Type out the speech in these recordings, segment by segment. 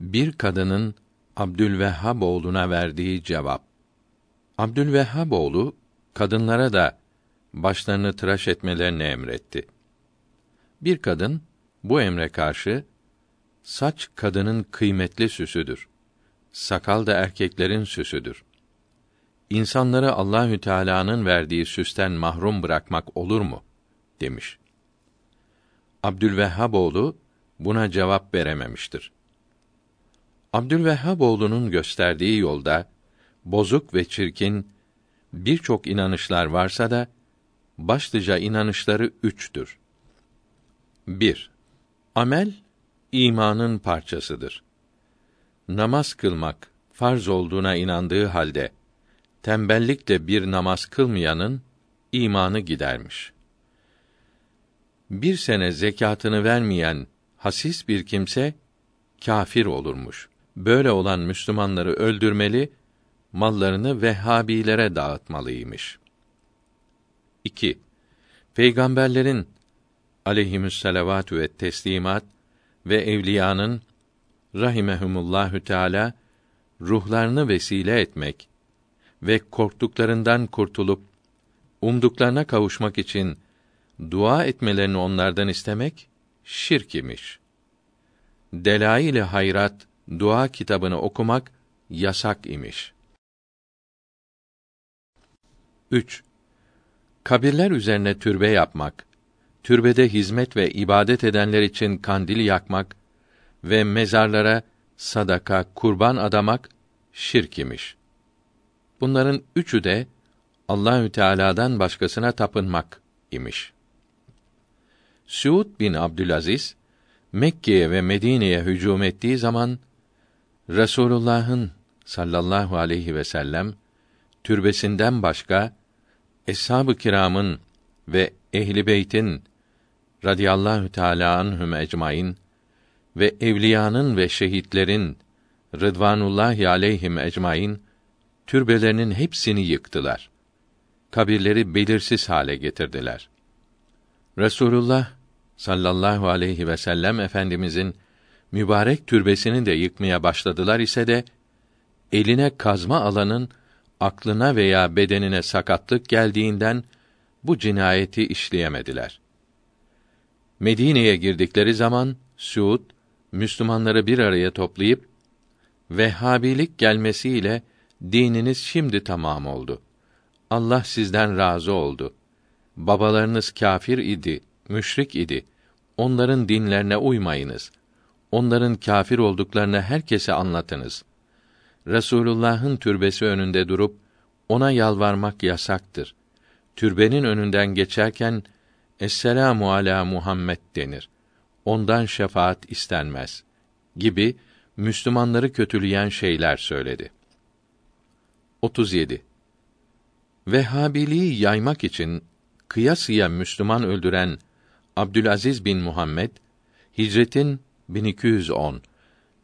Bir kadının Abdülvehhab oğluna verdiği cevap. Abdülvehhab oğlu kadınlara da başlarını tıraş etmelerini emretti. Bir kadın bu emre karşı saç kadının kıymetli süsüdür. Sakal da erkeklerin süsüdür. İnsanları Allahü Teala'nın verdiği süsten mahrum bırakmak olur mu? demiş. Abdülvehhab oğlu buna cevap verememiştir. Abdülvehhab oğlunun gösterdiği yolda bozuk ve çirkin birçok inanışlar varsa da başlıca inanışları üçtür. 1. Amel imanın parçasıdır. Namaz kılmak farz olduğuna inandığı halde tembellikle bir namaz kılmayanın imanı gidermiş. Bir sene zekatını vermeyen hasis bir kimse kafir olurmuş. Böyle olan Müslümanları öldürmeli, mallarını Vehhabilere dağıtmalıymış. 2. Peygamberlerin aleyhimüsselavatü ve teslimat ve evliyanın rahimehumullahü teala ruhlarını vesile etmek ve korktuklarından kurtulup umduklarına kavuşmak için dua etmelerini onlardan istemek şirk imiş. Delail-i Hayrat dua kitabını okumak yasak imiş. 3. Kabirler üzerine türbe yapmak, türbede hizmet ve ibadet edenler için kandil yakmak ve mezarlara sadaka, kurban adamak şirk imiş. Bunların üçü de Allahü Teala'dan başkasına tapınmak imiş. Suud bin Abdülaziz Mekke'ye ve Medine'ye hücum ettiği zaman Resulullah'ın sallallahu aleyhi ve sellem türbesinden başka eshab-ı kiramın ve ehli beytin radıyallahu teâlâ anhum ecmaîn ve evliyanın ve şehitlerin rıdvanullahi aleyhim ecmaîn türbelerinin hepsini yıktılar. Kabirleri belirsiz hale getirdiler. Resulullah sallallahu aleyhi ve sellem efendimizin mübarek türbesini de yıkmaya başladılar ise de eline kazma alanın aklına veya bedenine sakatlık geldiğinden bu cinayeti işleyemediler. Medine'ye girdikleri zaman Suud Müslümanları bir araya toplayıp Vehhabilik gelmesiyle dininiz şimdi tamam oldu. Allah sizden razı oldu. Babalarınız kâfir idi, müşrik idi. Onların dinlerine uymayınız. Onların kâfir olduklarını herkese anlatınız. Resulullah'ın türbesi önünde durup ona yalvarmak yasaktır. Türbenin önünden geçerken Esselamu ala Muhammed denir. Ondan şefaat istenmez gibi Müslümanları kötüleyen şeyler söyledi. 37. Vehhabiliği yaymak için kıyasıya Müslüman öldüren Abdülaziz bin Muhammed hicretin 1210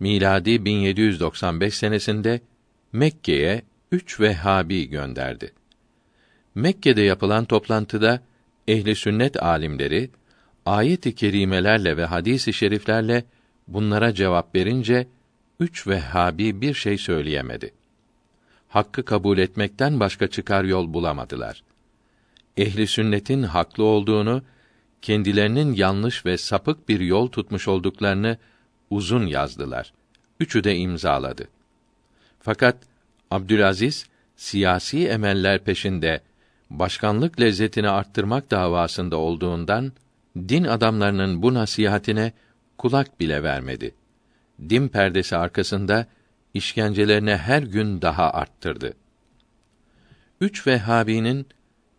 miladi 1795 senesinde Mekke'ye üç Vehhabi gönderdi. Mekke'de yapılan toplantıda ehli sünnet alimleri ayet-i kerimelerle ve hadis-i şeriflerle bunlara cevap verince üç Vehhabi bir şey söyleyemedi. Hakkı kabul etmekten başka çıkar yol bulamadılar. Ehli sünnetin haklı olduğunu, kendilerinin yanlış ve sapık bir yol tutmuş olduklarını uzun yazdılar. Üçü de imzaladı. Fakat Abdülaziz siyasi emeller peşinde başkanlık lezzetini arttırmak davasında olduğundan din adamlarının bu nasihatine kulak bile vermedi. Din perdesi arkasında işkencelerine her gün daha arttırdı. Üç Vehhabi'nin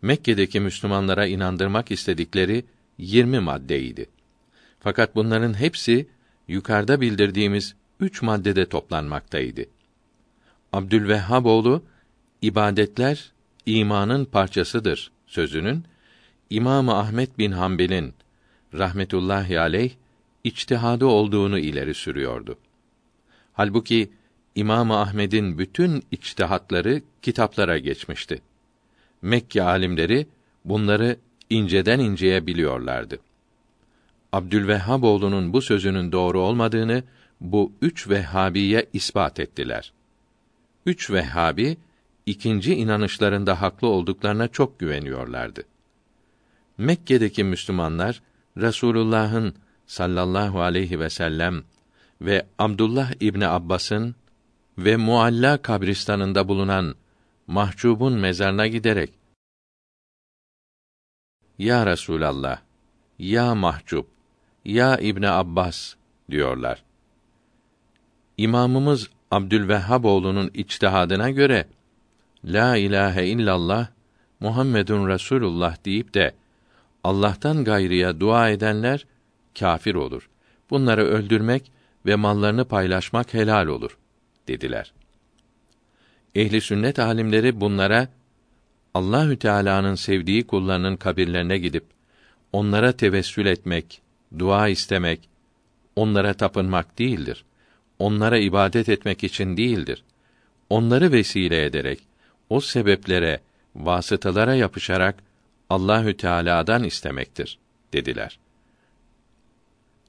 Mekke'deki Müslümanlara inandırmak istedikleri yirmi maddeydi. Fakat bunların hepsi yukarıda bildirdiğimiz üç maddede toplanmaktaydı. Abdülvehhab oğlu ibadetler imanın parçasıdır sözünün İmam Ahmet bin Hanbel'in rahmetullahi aleyh içtihadı olduğunu ileri sürüyordu. Halbuki İmam Ahmed'in bütün içtihatları kitaplara geçmişti. Mekke alimleri bunları inceden inceye biliyorlardı. Abdülvehhab oğlunun bu sözünün doğru olmadığını bu üç Vehhabiye ispat ettiler. Üç Vehhabi ikinci inanışlarında haklı olduklarına çok güveniyorlardı. Mekke'deki Müslümanlar Resulullah'ın sallallahu aleyhi ve sellem ve Abdullah İbni Abbas'ın ve Mualla kabristanında bulunan mahcubun mezarına giderek Ya Resulallah, ya mahcub, ya İbni Abbas diyorlar. İmamımız Abdülvehhab oğlunun içtihadına göre La ilahe illallah Muhammedun Resulullah deyip de Allah'tan gayrıya dua edenler kafir olur. Bunları öldürmek ve mallarını paylaşmak helal olur dediler. Ehli sünnet alimleri bunlara Allahü Teala'nın sevdiği kullarının kabirlerine gidip onlara tevessül etmek, dua istemek, onlara tapınmak değildir. Onlara ibadet etmek için değildir. Onları vesile ederek o sebeplere, vasıtalara yapışarak Allahü Teala'dan istemektir dediler.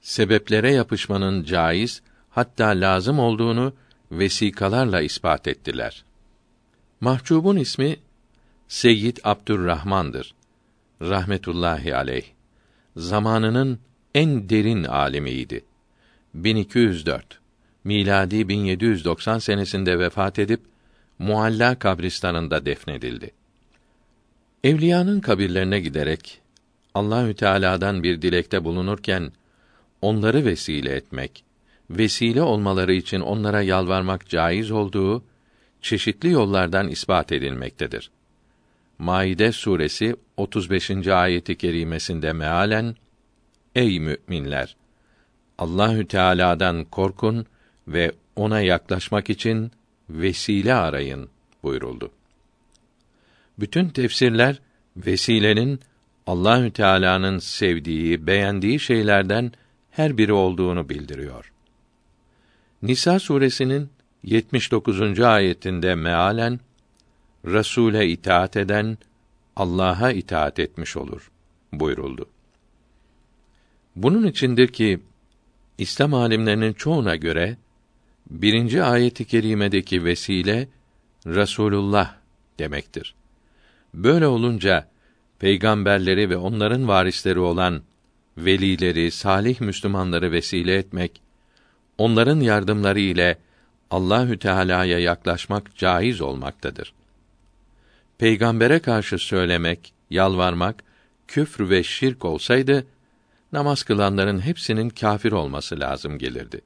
Sebeplere yapışmanın caiz, hatta lazım olduğunu vesikalarla ispat ettiler. Mahcubun ismi Seyyid Abdurrahman'dır. Rahmetullahi aleyh. Zamanının en derin alimiydi. 1204 miladi 1790 senesinde vefat edip Mualla kabristanında defnedildi. Evliyanın kabirlerine giderek Allahü Teala'dan bir dilekte bulunurken onları vesile etmek, vesile olmaları için onlara yalvarmak caiz olduğu çeşitli yollardan ispat edilmektedir. Maide suresi 35. ayeti kerimesinde mealen Ey müminler Allahü Teala'dan korkun ve ona yaklaşmak için vesile arayın buyuruldu. Bütün tefsirler vesilenin Allahü Teala'nın sevdiği, beğendiği şeylerden her biri olduğunu bildiriyor. Nisa suresinin 79. ayetinde mealen Rasûle itaat eden Allah'a itaat etmiş olur buyuruldu. Bunun içindir ki İslam alimlerinin çoğuna göre birinci ayeti kerimedeki vesile Rasulullah demektir. Böyle olunca peygamberleri ve onların varisleri olan velileri, salih Müslümanları vesile etmek, onların yardımları ile Allahü Teala'ya yaklaşmak caiz olmaktadır. Peygambere karşı söylemek, yalvarmak küfr ve şirk olsaydı namaz kılanların hepsinin kâfir olması lazım gelirdi.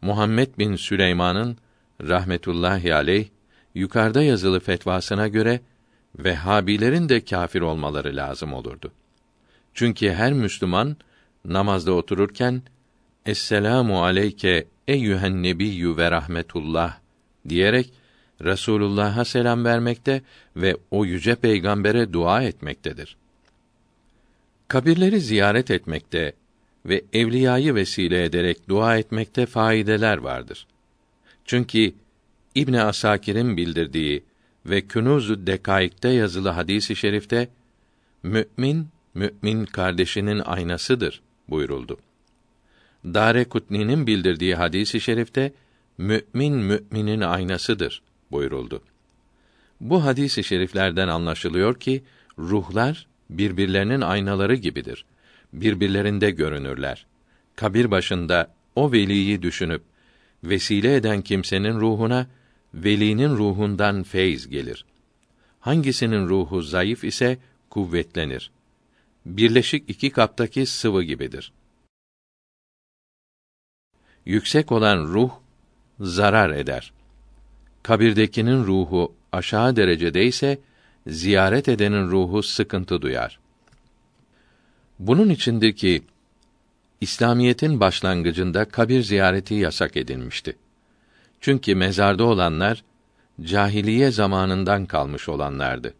Muhammed bin Süleyman'ın rahmetullahi aleyh yukarıda yazılı fetvasına göre Vehhabilerin de kâfir olmaları lazım olurdu. Çünkü her Müslüman namazda otururken Esselamu aleyke eyyühen nebiyyü ve rahmetullah diyerek Resulullah'a selam vermekte ve o yüce peygambere dua etmektedir. Kabirleri ziyaret etmekte ve evliyayı vesile ederek dua etmekte faydeler vardır. Çünkü İbn Asakir'in bildirdiği ve Künûz-u Dekaik'te yazılı hadisi i şerifte mümin mümin kardeşinin aynasıdır buyuruldu. Dare Kutni'nin bildirdiği hadisi i şerifte mümin müminin aynasıdır buyuruldu. Bu hadis-i şeriflerden anlaşılıyor ki ruhlar birbirlerinin aynaları gibidir. Birbirlerinde görünürler. Kabir başında o veliyi düşünüp vesile eden kimsenin ruhuna velinin ruhundan feyz gelir. Hangisinin ruhu zayıf ise kuvvetlenir. Birleşik iki kaptaki sıvı gibidir. Yüksek olan ruh zarar eder. Kabirdekinin ruhu aşağı derecede ise ziyaret edenin ruhu sıkıntı duyar. Bunun içindir ki İslamiyetin başlangıcında kabir ziyareti yasak edilmişti. Çünkü mezarda olanlar cahiliye zamanından kalmış olanlardı.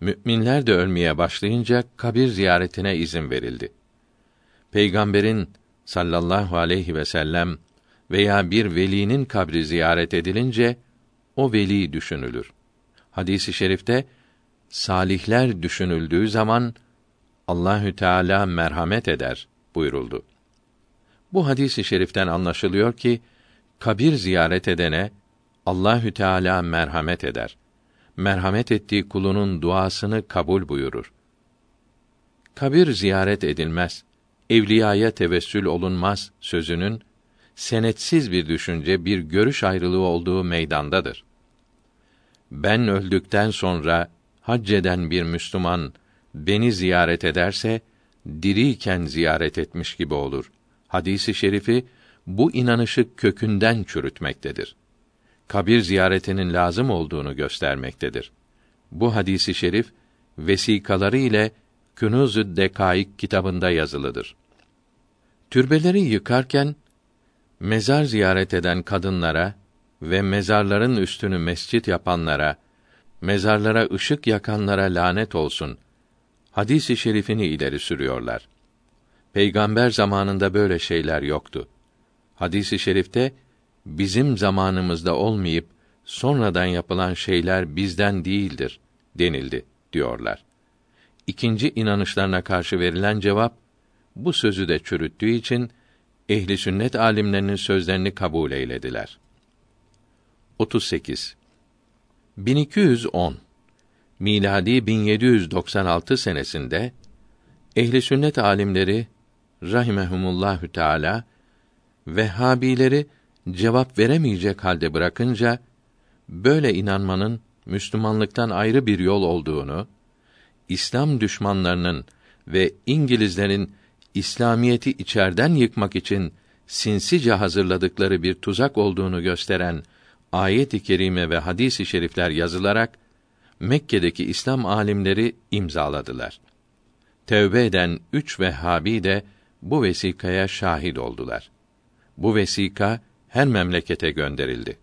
Müminler de ölmeye başlayınca kabir ziyaretine izin verildi. Peygamberin sallallahu aleyhi ve sellem veya bir velinin kabri ziyaret edilince o veli düşünülür. Hadisi i şerifte salihler düşünüldüğü zaman Allahü Teala merhamet eder buyuruldu. Bu hadisi i şeriften anlaşılıyor ki kabir ziyaret edene Allahü Teala merhamet eder. Merhamet ettiği kulunun duasını kabul buyurur. Kabir ziyaret edilmez, evliyaya tevessül olunmaz sözünün senetsiz bir düşünce, bir görüş ayrılığı olduğu meydandadır. Ben öldükten sonra hac eden bir Müslüman beni ziyaret ederse diriyken ziyaret etmiş gibi olur. Hadisi şerifi bu inanışı kökünden çürütmektedir. Kabir ziyaretinin lazım olduğunu göstermektedir. Bu hadisi şerif vesikaları ile Künûz-ü Dekaik kitabında yazılıdır. Türbeleri yıkarken mezar ziyaret eden kadınlara ve mezarların üstünü mescit yapanlara, mezarlara ışık yakanlara lanet olsun. Hadisi şerifini ileri sürüyorlar. Peygamber zamanında böyle şeyler yoktu. Hadisi şerifte bizim zamanımızda olmayıp sonradan yapılan şeyler bizden değildir denildi diyorlar. İkinci inanışlarına karşı verilen cevap bu sözü de çürüttüğü için ehli sünnet alimlerinin sözlerini kabul eylediler. 38 1210 miladi 1796 senesinde ehli sünnet alimleri rahimehumullahü teala Vehhabileri cevap veremeyecek halde bırakınca böyle inanmanın Müslümanlıktan ayrı bir yol olduğunu, İslam düşmanlarının ve İngilizlerin İslamiyeti içerden yıkmak için sinsice hazırladıkları bir tuzak olduğunu gösteren ayet-i kerime ve hadis-i şerifler yazılarak Mekke'deki İslam alimleri imzaladılar. Tevbe eden üç Vehhabi de bu vesikaya şahit oldular. Bu vesika her memlekete gönderildi.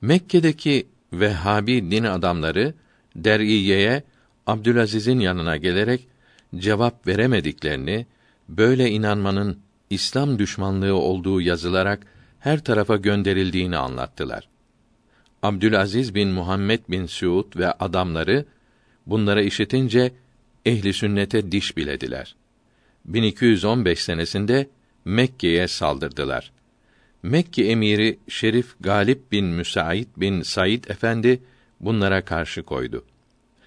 Mekke'deki Vehhabi din adamları Der'iye'ye Abdülaziz'in yanına gelerek cevap veremediklerini, böyle inanmanın İslam düşmanlığı olduğu yazılarak her tarafa gönderildiğini anlattılar. Abdülaziz bin Muhammed bin Suud ve adamları bunlara işitince ehli sünnete diş bilediler. 1215 senesinde Mekke'ye saldırdılar. Mekke emiri Şerif Galip bin Müsait bin Said efendi bunlara karşı koydu.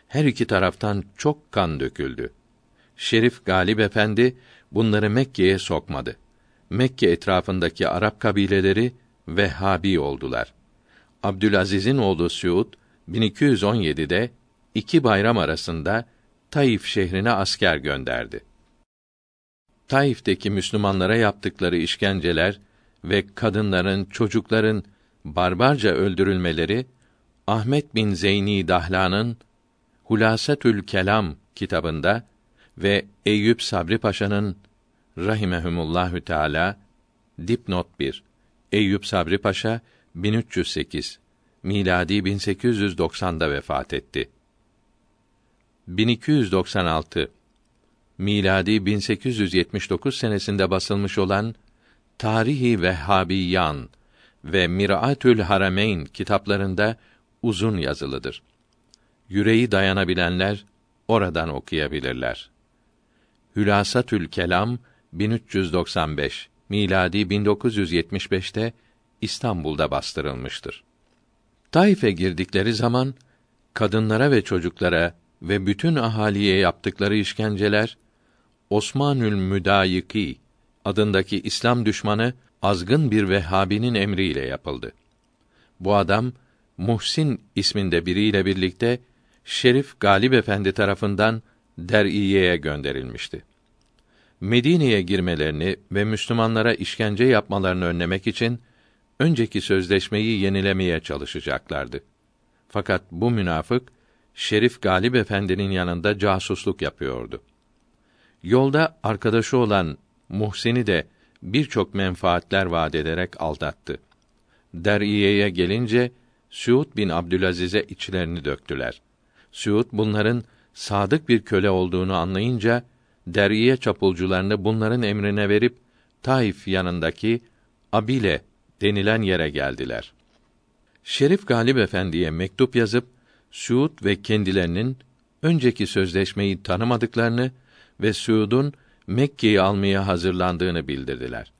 Her iki taraftan çok kan döküldü. Şerif Galip efendi bunları Mekke'ye sokmadı. Mekke etrafındaki Arap kabileleri Vehhabi oldular. Abdülaziz'in oğlu Suud 1217'de iki bayram arasında Taif şehrine asker gönderdi. Taif'teki Müslümanlara yaptıkları işkenceler ve kadınların, çocukların barbarca öldürülmeleri Ahmet bin Zeyni Dahlan'ın Hulasetül Kelam kitabında ve Eyüp Sabri Paşa'nın rahimehumullahü teala dipnot 1 Eyüp Sabri Paşa 1308 miladi 1890'da vefat etti. 1296 miladi 1879 senesinde basılmış olan Tarihi Vehhabiyan ve Miraatül Harameyn kitaplarında uzun yazılıdır. Yüreği dayanabilenler oradan okuyabilirler. Hülasatül Kelam 1395 miladi 1975'te İstanbul'da bastırılmıştır. Taif'e girdikleri zaman kadınlara ve çocuklara ve bütün ahaliye yaptıkları işkenceler Osmanül Müdayiki adındaki İslam düşmanı azgın bir Vehhabinin emriyle yapıldı. Bu adam Muhsin isminde biriyle birlikte Şerif Galip Efendi tarafından Der'iye'ye gönderilmişti. Medine'ye girmelerini ve Müslümanlara işkence yapmalarını önlemek için önceki sözleşmeyi yenilemeye çalışacaklardı. Fakat bu münafık Şerif Galip Efendi'nin yanında casusluk yapıyordu. Yolda arkadaşı olan Muhsin'i de birçok menfaatler vaat ederek aldattı. Der'iye'ye gelince Suud bin Abdülaziz'e içlerini döktüler. Suud bunların sadık bir köle olduğunu anlayınca Der'iye çapulcularını bunların emrine verip Taif yanındaki Abile denilen yere geldiler. Şerif Galip Efendi'ye mektup yazıp Suud ve kendilerinin önceki sözleşmeyi tanımadıklarını ve Suud'un Mekke'yi almaya hazırlandığını bildirdiler.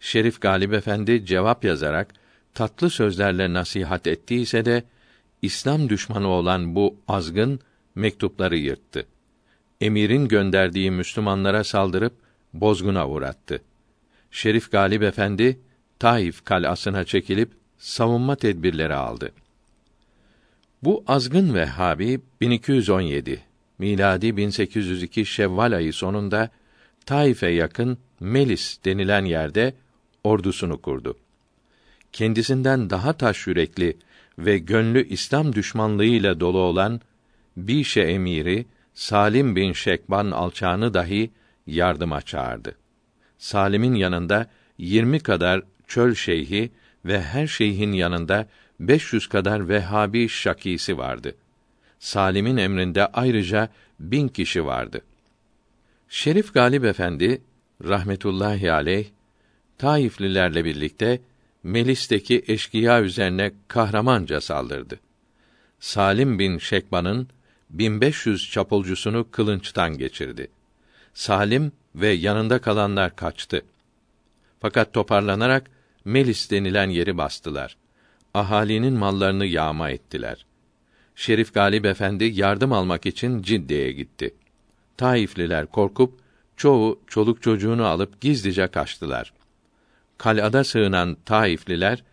Şerif Galip Efendi cevap yazarak tatlı sözlerle nasihat ettiyse de İslam düşmanı olan bu azgın mektupları yırttı. Emirin gönderdiği Müslümanlara saldırıp bozguna uğrattı. Şerif Galip Efendi Taif kalasına çekilip savunma tedbirleri aldı. Bu azgın Vehhabi 1217 miladi 1802 Şevval ayı sonunda Taif'e yakın Melis denilen yerde ordusunu kurdu. Kendisinden daha taş yürekli ve gönlü İslam düşmanlığıyla dolu olan Bişe emiri Salim bin Şekban alçağını dahi yardıma çağırdı. Salim'in yanında 20 kadar çöl şeyhi ve her şeyhin yanında 500 kadar Vehhabi şakisi vardı. Salim'in emrinde ayrıca bin kişi vardı. Şerif Galip Efendi rahmetullahi aleyh Taiflilerle birlikte Melis'teki eşkıya üzerine kahramanca saldırdı. Salim bin Şekban'ın 1500 çapulcusunu kılınçtan geçirdi. Salim ve yanında kalanlar kaçtı. Fakat toparlanarak Melis denilen yeri bastılar. Ahalinin mallarını yağma ettiler. Şerif Galip Efendi yardım almak için Cidde'ye gitti. Taifliler korkup çoğu çoluk çocuğunu alıp gizlice kaçtılar. Kalada sığınan Taifliler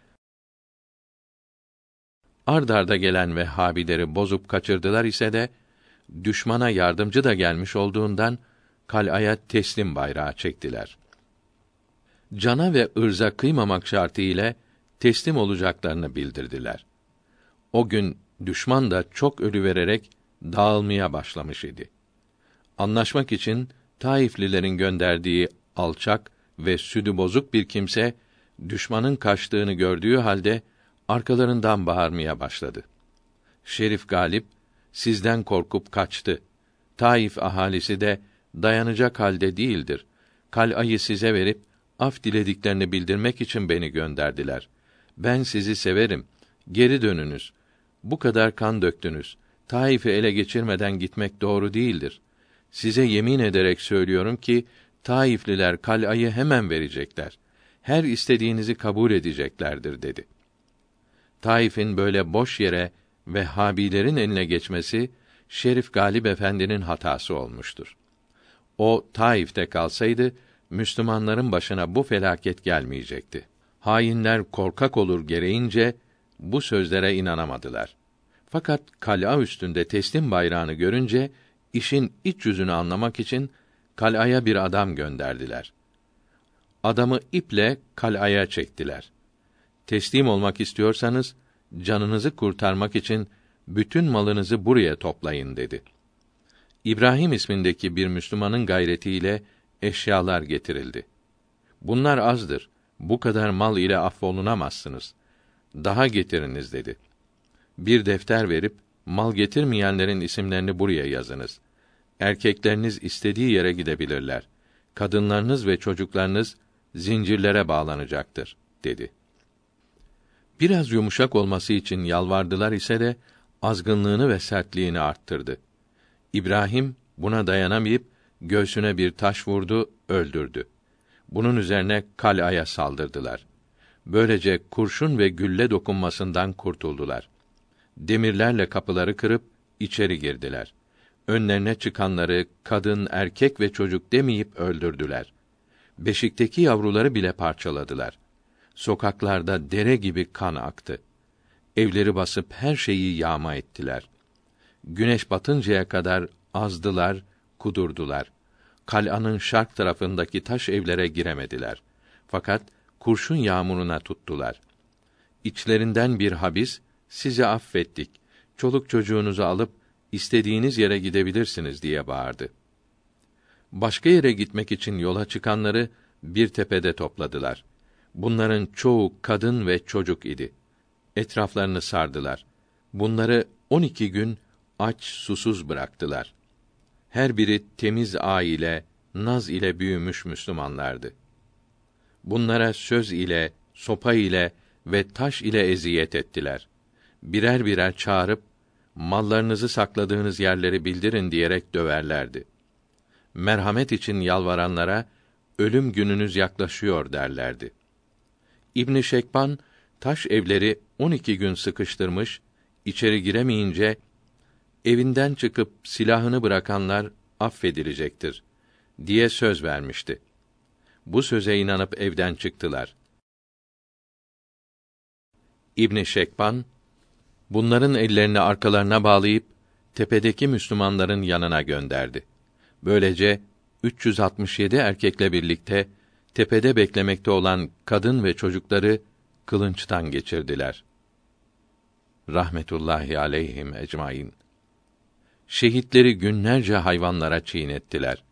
ard arda gelen Vehhabileri bozup kaçırdılar ise de düşmana yardımcı da gelmiş olduğundan kalaya teslim bayrağı çektiler. Cana ve ırza kıymamak şartı ile teslim olacaklarını bildirdiler. O gün düşman da çok ölü vererek dağılmaya başlamış idi. Anlaşmak için Taiflilerin gönderdiği alçak ve südü bozuk bir kimse düşmanın kaçtığını gördüğü halde arkalarından bağırmaya başladı. Şerif Galip sizden korkup kaçtı. Taif ahalisi de dayanacak halde değildir. Kal'ayı size verip af dilediklerini bildirmek için beni gönderdiler. Ben sizi severim. Geri dönünüz. Bu kadar kan döktünüz. Taif'i ele geçirmeden gitmek doğru değildir. Size yemin ederek söylüyorum ki Taifliler kal'ayı hemen verecekler. Her istediğinizi kabul edeceklerdir dedi. Taif'in böyle boş yere ve Habilerin eline geçmesi Şerif Galip Efendi'nin hatası olmuştur. O Taif'te kalsaydı Müslümanların başına bu felaket gelmeyecekti. Hainler korkak olur gereğince bu sözlere inanamadılar. Fakat kal'a üstünde teslim bayrağını görünce işin iç yüzünü anlamak için kal'aya bir adam gönderdiler. Adamı iple kal'aya çektiler. Teslim olmak istiyorsanız canınızı kurtarmak için bütün malınızı buraya toplayın dedi. İbrahim ismindeki bir Müslümanın gayretiyle eşyalar getirildi. Bunlar azdır. Bu kadar mal ile affolunamazsınız. Daha getiriniz dedi. Bir defter verip mal getirmeyenlerin isimlerini buraya yazınız. Erkekleriniz istediği yere gidebilirler. Kadınlarınız ve çocuklarınız zincirlere bağlanacaktır dedi. Biraz yumuşak olması için yalvardılar ise de azgınlığını ve sertliğini arttırdı. İbrahim buna dayanamayıp göğsüne bir taş vurdu, öldürdü. Bunun üzerine kalaya saldırdılar. Böylece kurşun ve gülle dokunmasından kurtuldular. Demirlerle kapıları kırıp içeri girdiler. Önlerine çıkanları kadın, erkek ve çocuk demeyip öldürdüler. Beşikteki yavruları bile parçaladılar. Sokaklarda dere gibi kan aktı. Evleri basıp her şeyi yağma ettiler. Güneş batıncaya kadar azdılar, kudurdular. Kal'anın şark tarafındaki taş evlere giremediler. Fakat kurşun yağmuruna tuttular. İçlerinden bir habis, sizi affettik. Çoluk çocuğunuzu alıp istediğiniz yere gidebilirsiniz diye bağırdı. Başka yere gitmek için yola çıkanları bir tepede topladılar. Bunların çoğu kadın ve çocuk idi. Etraflarını sardılar. Bunları on iki gün aç susuz bıraktılar. Her biri temiz aile, naz ile büyümüş Müslümanlardı. Bunlara söz ile, sopa ile ve taş ile eziyet ettiler. Birer birer çağırıp mallarınızı sakladığınız yerleri bildirin diyerek döverlerdi. Merhamet için yalvaranlara ölüm gününüz yaklaşıyor derlerdi. İbn Şekban taş evleri 12 gün sıkıştırmış, içeri giremeyince evinden çıkıp silahını bırakanlar affedilecektir diye söz vermişti. Bu söze inanıp evden çıktılar. İbn Şekban bunların ellerini arkalarına bağlayıp tepedeki Müslümanların yanına gönderdi. Böylece 367 erkekle birlikte tepede beklemekte olan kadın ve çocukları kılınçtan geçirdiler. Rahmetullahi aleyhim ecmaîn. Şehitleri günlerce hayvanlara çiğnettiler.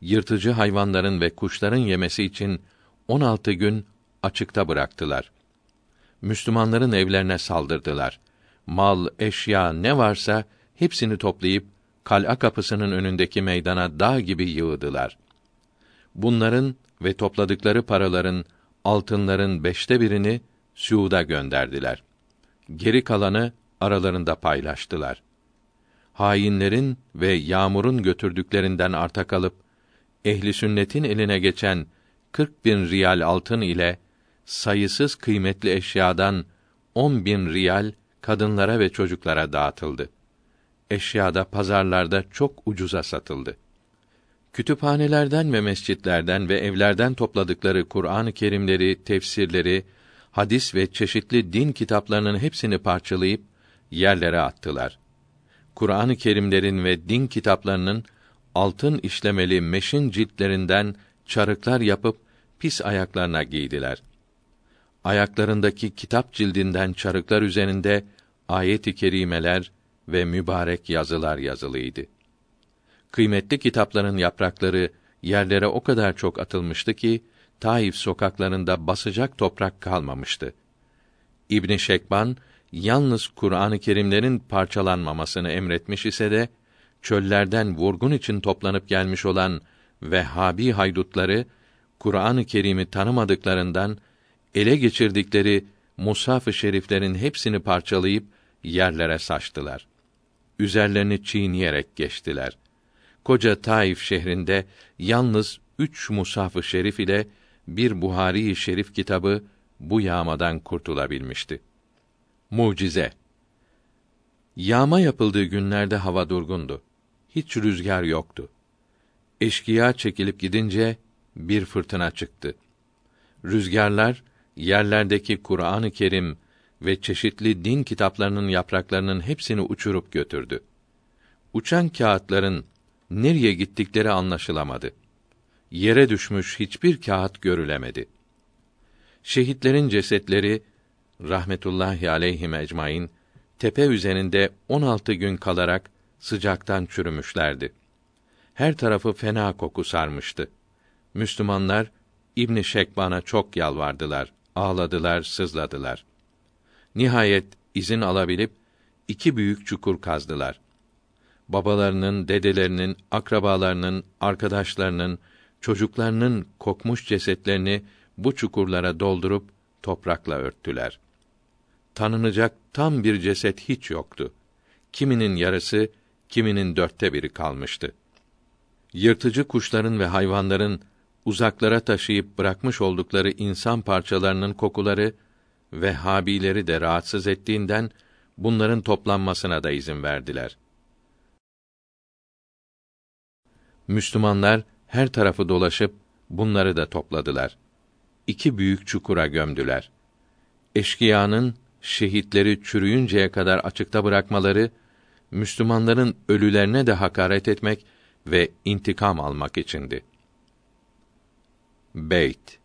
Yırtıcı hayvanların ve kuşların yemesi için 16 gün açıkta bıraktılar. Müslümanların evlerine saldırdılar. Mal, eşya ne varsa hepsini toplayıp kal'a kapısının önündeki meydana dağ gibi yığdılar. Bunların ve topladıkları paraların, altınların beşte birini Suud'a gönderdiler. Geri kalanı aralarında paylaştılar. Hainlerin ve yağmurun götürdüklerinden arta kalıp ehli sünnetin eline geçen 40 bin riyal altın ile sayısız kıymetli eşyadan 10 bin riyal kadınlara ve çocuklara dağıtıldı. Eşyada pazarlarda çok ucuza satıldı. Kütüphanelerden ve mescitlerden ve evlerden topladıkları Kur'an-ı Kerimleri, tefsirleri, hadis ve çeşitli din kitaplarının hepsini parçalayıp yerlere attılar. Kur'an-ı Kerimlerin ve din kitaplarının altın işlemeli meşin ciltlerinden çarıklar yapıp pis ayaklarına giydiler. Ayaklarındaki kitap cildinden çarıklar üzerinde ayet-i kerimeler ve mübarek yazılar yazılıydı. Kıymetli kitapların yaprakları yerlere o kadar çok atılmıştı ki Taif sokaklarında basacak toprak kalmamıştı. İbn Şekban yalnız Kur'an-ı Kerimlerin parçalanmamasını emretmiş ise de çöllerden vurgun için toplanıp gelmiş olan Vehhabi haydutları Kur'an-ı Kerim'i tanımadıklarından ele geçirdikleri mushaf-ı şeriflerin hepsini parçalayıp yerlere saçtılar. Üzerlerini çiğneyerek geçtiler. Koca Taif şehrinde yalnız üç mushaf-ı şerif ile bir Buhari-i Şerif kitabı bu yağmadan kurtulabilmişti. Mucize Yağma yapıldığı günlerde hava durgundu. Hiç rüzgar yoktu. Eşkıya çekilip gidince bir fırtına çıktı. Rüzgarlar yerlerdeki Kur'an-ı Kerim ve çeşitli din kitaplarının yapraklarının hepsini uçurup götürdü. Uçan kağıtların nereye gittikleri anlaşılamadı yere düşmüş hiçbir kağıt görülemedi. Şehitlerin cesetleri rahmetullahi aleyhi ecmaîn tepe üzerinde 16 gün kalarak sıcaktan çürümüşlerdi. Her tarafı fena koku sarmıştı. Müslümanlar İbn Şekban'a çok yalvardılar, ağladılar, sızladılar. Nihayet izin alabilip iki büyük çukur kazdılar. Babalarının, dedelerinin, akrabalarının, arkadaşlarının, çocuklarının kokmuş cesetlerini bu çukurlara doldurup toprakla örttüler. Tanınacak tam bir ceset hiç yoktu. Kiminin yarısı, kiminin dörtte biri kalmıştı. Yırtıcı kuşların ve hayvanların uzaklara taşıyıp bırakmış oldukları insan parçalarının kokuları ve habileri de rahatsız ettiğinden bunların toplanmasına da izin verdiler. Müslümanlar her tarafı dolaşıp bunları da topladılar. İki büyük çukura gömdüler. Eşkıyanın şehitleri çürüyünceye kadar açıkta bırakmaları Müslümanların ölülerine de hakaret etmek ve intikam almak içindi. Beyt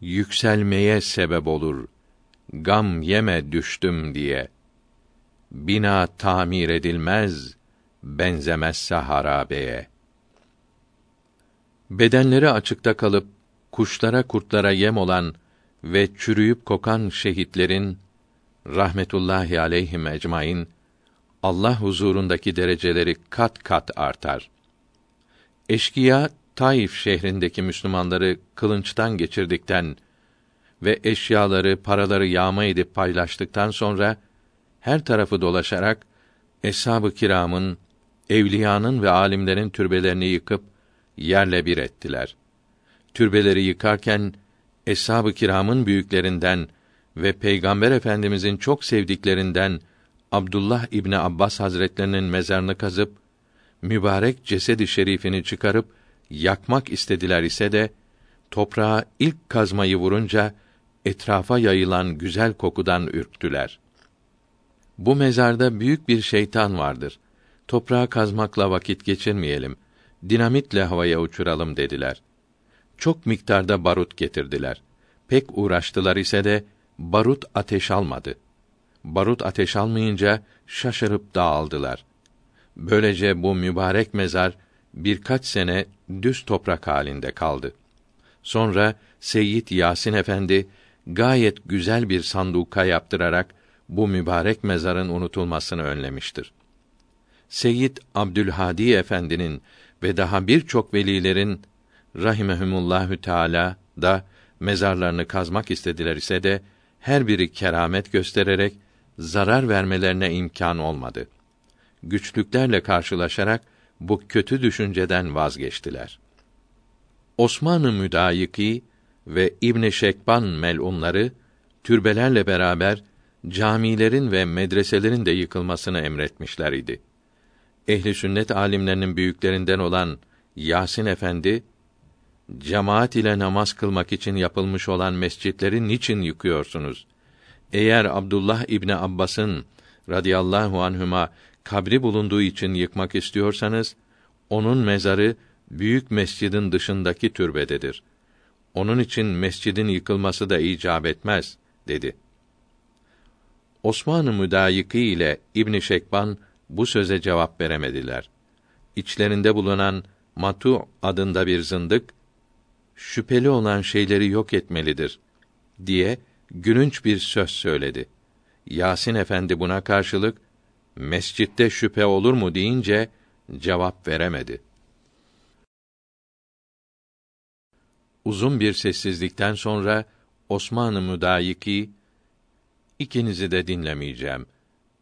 Yükselmeye sebep olur. Gam yeme düştüm diye. Bina tamir edilmez, benzemezse harabeye.'' Bedenleri açıkta kalıp kuşlara kurtlara yem olan ve çürüyüp kokan şehitlerin rahmetullahi aleyhim ecmaîn Allah huzurundaki dereceleri kat kat artar. Eşkıya Taif şehrindeki Müslümanları kılınçtan geçirdikten ve eşyaları, paraları yağma edip paylaştıktan sonra her tarafı dolaşarak eshab-ı kiramın, evliyanın ve alimlerin türbelerini yıkıp yerle bir ettiler. Türbeleri yıkarken eshab-ı kiramın büyüklerinden ve Peygamber Efendimizin çok sevdiklerinden Abdullah İbni Abbas Hazretlerinin mezarını kazıp mübarek cesedi şerifini çıkarıp yakmak istediler ise de toprağa ilk kazmayı vurunca etrafa yayılan güzel kokudan ürktüler. Bu mezarda büyük bir şeytan vardır. Toprağa kazmakla vakit geçirmeyelim. Dinamitle havaya uçuralım dediler. Çok miktarda barut getirdiler. Pek uğraştılar ise de barut ateş almadı. Barut ateş almayınca şaşırıp dağıldılar. Böylece bu mübarek mezar birkaç sene düz toprak halinde kaldı. Sonra Seyyid Yasin Efendi gayet güzel bir sanduka yaptırarak bu mübarek mezarın unutulmasını önlemiştir. Seyyid Abdülhadi Efendi'nin ve daha birçok velilerin rahimehumullahü teala da mezarlarını kazmak istediler ise de her biri keramet göstererek zarar vermelerine imkan olmadı. Güçlüklerle karşılaşarak bu kötü düşünceden vazgeçtiler. Osmanlı müdayiki ve İbn Şekban melunları türbelerle beraber camilerin ve medreselerin de yıkılmasını emretmişler idi. Ehli sünnet alimlerinin büyüklerinden olan Yasin Efendi cemaat ile namaz kılmak için yapılmış olan mescitleri niçin yıkıyorsunuz? Eğer Abdullah İbni Abbas'ın radıyallahu anhüma kabri bulunduğu için yıkmak istiyorsanız, onun mezarı büyük mescidin dışındaki türbededir. Onun için mescidin yıkılması da icap etmez, dedi. Osman-ı Müdayiki ile İbn Şekban bu söze cevap veremediler. İçlerinde bulunan Matu adında bir zındık şüpheli olan şeyleri yok etmelidir diye gülünç bir söz söyledi. Yasin Efendi buna karşılık mescitte şüphe olur mu deyince cevap veremedi. Uzun bir sessizlikten sonra Osman-ı Müdayiki ikinizi de dinlemeyeceğim.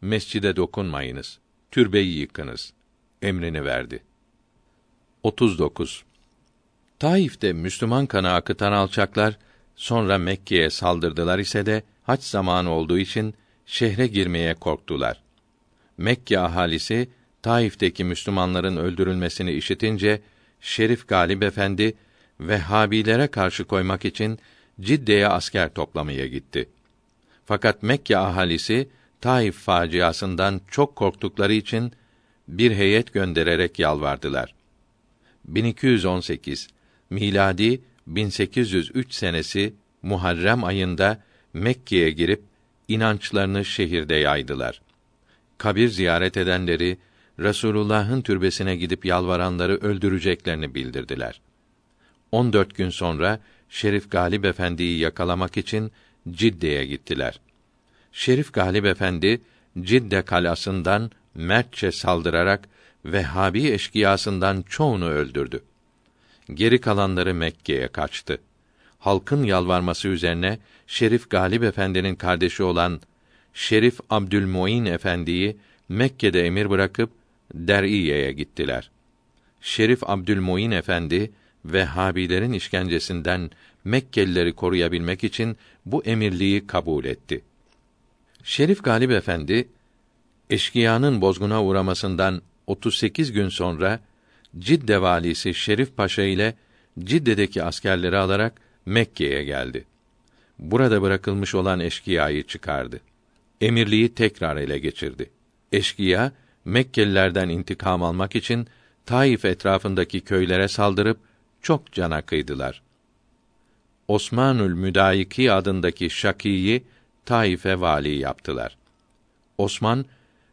Mescide dokunmayınız. Türbeyi yıkınız. Emrini verdi. 39. Taif'te Müslüman kanı akıtan alçaklar sonra Mekke'ye saldırdılar ise de haç zamanı olduğu için şehre girmeye korktular. Mekke ahalisi Taif'teki Müslümanların öldürülmesini işitince Şerif Galip Efendi Vehhabilere karşı koymak için Cidde'ye asker toplamaya gitti. Fakat Mekke ahalisi Taif faciasından çok korktukları için bir heyet göndererek yalvardılar. 1218 miladi 1803 senesi Muharrem ayında Mekke'ye girip inançlarını şehirde yaydılar. Kabir ziyaret edenleri Resulullah'ın türbesine gidip yalvaranları öldüreceklerini bildirdiler. 14 gün sonra Şerif Galip Efendi'yi yakalamak için Cidde'ye gittiler. Şerif Galip Efendi Cidde kalasından mertçe saldırarak Vehhabi eşkıyasından çoğunu öldürdü. Geri kalanları Mekke'ye kaçtı. Halkın yalvarması üzerine Şerif Galip Efendi'nin kardeşi olan Şerif Abdülmuin Efendi'yi Mekke'de emir bırakıp Der'iye'ye gittiler. Şerif Abdülmuin Efendi Vehhabilerin işkencesinden Mekkelileri koruyabilmek için bu emirliği kabul etti. Şerif Galip Efendi eşkıyanın bozguna uğramasından 38 gün sonra Cidde valisi Şerif Paşa ile Cidde'deki askerleri alarak Mekke'ye geldi. Burada bırakılmış olan eşkıyayı çıkardı. Emirliği tekrar ele geçirdi. Eşkıya Mekkelilerden intikam almak için Taif etrafındaki köylere saldırıp çok cana kıydılar. Osmanül Müdayiki adındaki Şaki'yi Taif'e vali yaptılar. Osman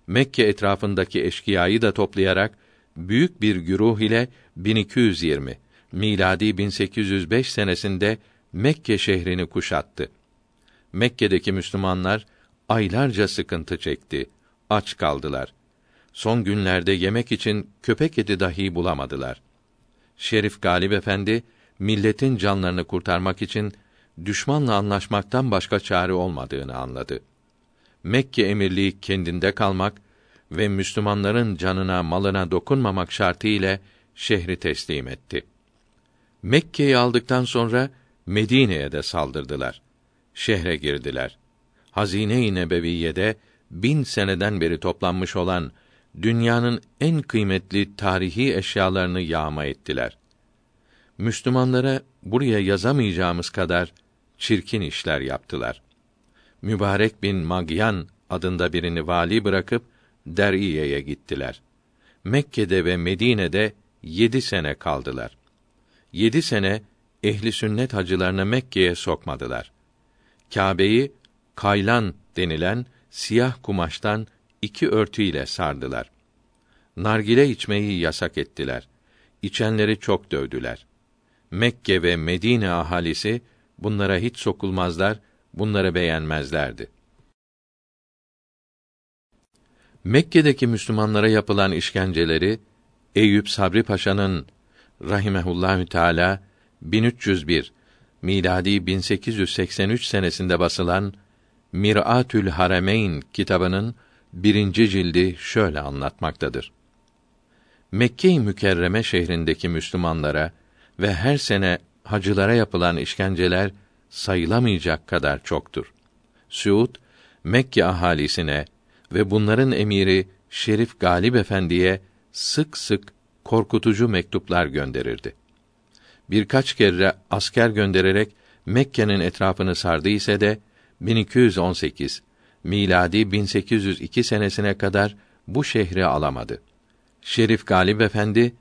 Mekke etrafındaki eşkıyayı da toplayarak büyük bir güruh ile 1220 miladi 1805 senesinde Mekke şehrini kuşattı. Mekke'deki Müslümanlar aylarca sıkıntı çekti, aç kaldılar. Son günlerde yemek için köpek eti dahi bulamadılar. Şerif Galip Efendi milletin canlarını kurtarmak için düşmanla anlaşmaktan başka çare olmadığını anladı. Mekke emirliği kendinde kalmak ve Müslümanların canına malına dokunmamak şartı ile şehri teslim etti. Mekke'yi aldıktan sonra Medine'ye de saldırdılar. Şehre girdiler. Hazine-i Nebeviye'de bin seneden beri toplanmış olan dünyanın en kıymetli tarihi eşyalarını yağma ettiler. Müslümanlara buraya yazamayacağımız kadar çirkin işler yaptılar. Mübarek bin Magyan adında birini vali bırakıp Deriye'ye gittiler. Mekke'de ve Medine'de yedi sene kaldılar. Yedi sene ehli sünnet hacılarını Mekke'ye sokmadılar. Kâbe'yi kaylan denilen siyah kumaştan iki örtüyle sardılar. Nargile içmeyi yasak ettiler. İçenleri çok dövdüler. Mekke ve Medine ahalisi bunlara hiç sokulmazlar, bunları beğenmezlerdi. Mekke'deki Müslümanlara yapılan işkenceleri Eyüp Sabri Paşa'nın rahimehullahü teala 1301 miladi 1883 senesinde basılan Mir'atül Harameyn kitabının birinci cildi şöyle anlatmaktadır. Mekke-i Mükerreme şehrindeki Müslümanlara ve her sene hacılara yapılan işkenceler sayılamayacak kadar çoktur. Suud Mekke ahalisine ve bunların emiri Şerif Galip Efendi'ye sık sık korkutucu mektuplar gönderirdi. Birkaç kere asker göndererek Mekke'nin etrafını sardı ise de 1218 miladi 1802 senesine kadar bu şehri alamadı. Şerif Galip Efendi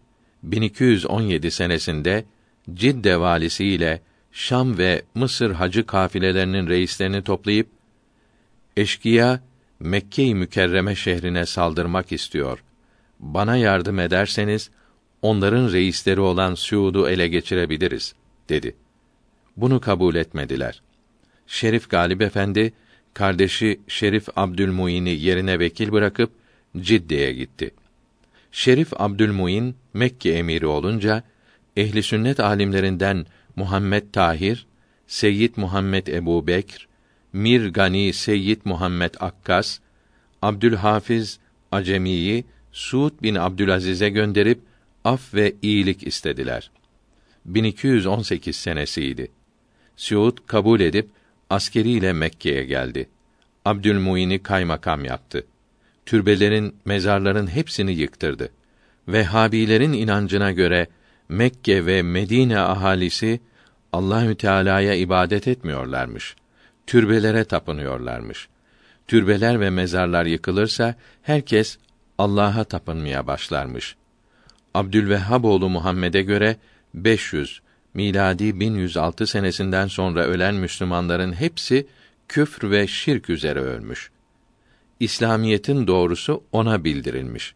1217 senesinde Cidde valisi ile Şam ve Mısır hacı kafilelerinin reislerini toplayıp eşkıya Mekke-i Mükerreme şehrine saldırmak istiyor. Bana yardım ederseniz onların reisleri olan Suud'u ele geçirebiliriz dedi. Bunu kabul etmediler. Şerif Galip Efendi kardeşi Şerif Abdülmuin'i yerine vekil bırakıp Cidde'ye gitti. Şerif Abdülmuin Mekke emiri olunca ehli sünnet alimlerinden Muhammed Tahir, Seyyid Muhammed Ebu Bekr, Mir Gani Seyyid Muhammed Akkas, Abdülhafiz Acemiyi Suud bin Abdülaziz'e gönderip af ve iyilik istediler. 1218 senesiydi. Suud kabul edip askeriyle Mekke'ye geldi. Abdülmuin'i kaymakam yaptı. Türbelerin, mezarların hepsini yıktırdı. Vehhabilerin inancına göre Mekke ve Medine ahalisi Allahü Teala'ya ibadet etmiyorlarmış. Türbelere tapınıyorlarmış. Türbeler ve mezarlar yıkılırsa herkes Allah'a tapınmaya başlarmış. Abdülvehhab oğlu Muhammed'e göre 500 miladi 1106 senesinden sonra ölen Müslümanların hepsi küfr ve şirk üzere ölmüş. İslamiyetin doğrusu ona bildirilmiş.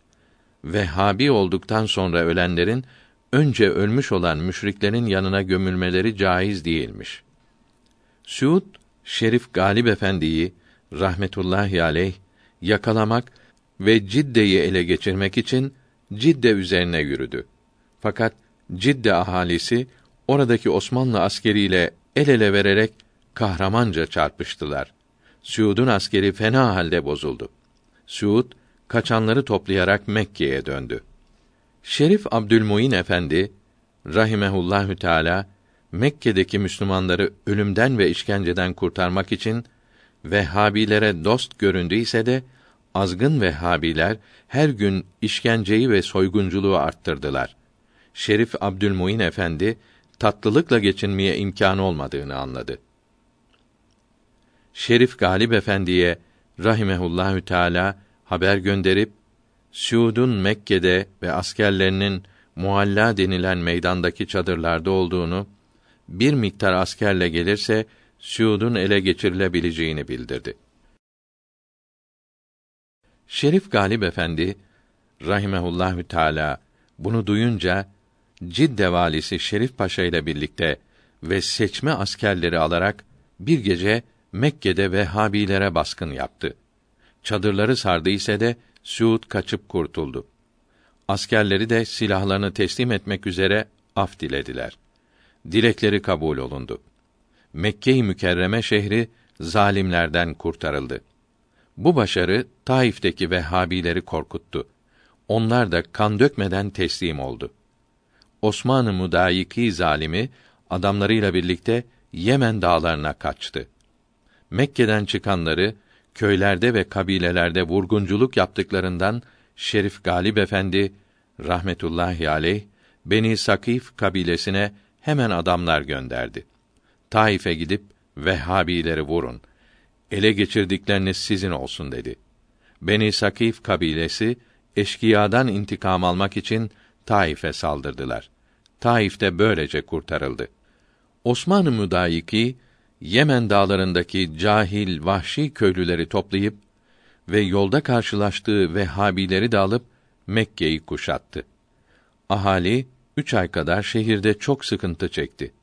Vehhabi olduktan sonra ölenlerin önce ölmüş olan müşriklerin yanına gömülmeleri caiz değilmiş. Suud Şerif Galip Efendi'yi rahmetullahi aleyh yakalamak ve Cidde'yi ele geçirmek için Cidde üzerine yürüdü. Fakat Cidde ahalisi oradaki Osmanlı askeriyle el ele vererek kahramanca çarpıştılar. Suud'un askeri fena halde bozuldu. Suud kaçanları toplayarak Mekke'ye döndü. Şerif Abdülmuin Efendi rahimehullahü teala Mekke'deki Müslümanları ölümden ve işkenceden kurtarmak için Vehhabilere dost göründüyse de azgın Vehhabiler her gün işkenceyi ve soygunculuğu arttırdılar. Şerif Abdülmuin Efendi tatlılıkla geçinmeye imkanı olmadığını anladı. Şerif Galip Efendi'ye rahimehullahü teala haber gönderip Suud'un Mekke'de ve askerlerinin Mualla denilen meydandaki çadırlarda olduğunu, bir miktar askerle gelirse Suud'un ele geçirilebileceğini bildirdi. Şerif Galip Efendi rahimehullahü teala bunu duyunca Cidde valisi Şerif Paşa ile birlikte ve seçme askerleri alarak bir gece Mekke'de Vehhabilere baskın yaptı. Çadırları sardı ise de Suud kaçıp kurtuldu. Askerleri de silahlarını teslim etmek üzere af dilediler. Dilekleri kabul olundu. Mekke-i Mükerreme şehri zalimlerden kurtarıldı. Bu başarı Taif'teki Vehhabileri korkuttu. Onlar da kan dökmeden teslim oldu. Osman-ı Mudayiki zalimi adamlarıyla birlikte Yemen dağlarına kaçtı. Mekke'den çıkanları köylerde ve kabilelerde vurgunculuk yaptıklarından Şerif Galip Efendi rahmetullahi aleyh Beni Sakif kabilesine hemen adamlar gönderdi. Taif'e gidip Vehhabileri vurun. Ele geçirdikleriniz sizin olsun dedi. Beni Sakif kabilesi eşkıyadan intikam almak için Taif'e saldırdılar. Taif de böylece kurtarıldı. Osman-ı Müdayiki Yemen dağlarındaki cahil, vahşi köylüleri toplayıp ve yolda karşılaştığı Vehhabileri de alıp Mekke'yi kuşattı. Ahali üç ay kadar şehirde çok sıkıntı çekti.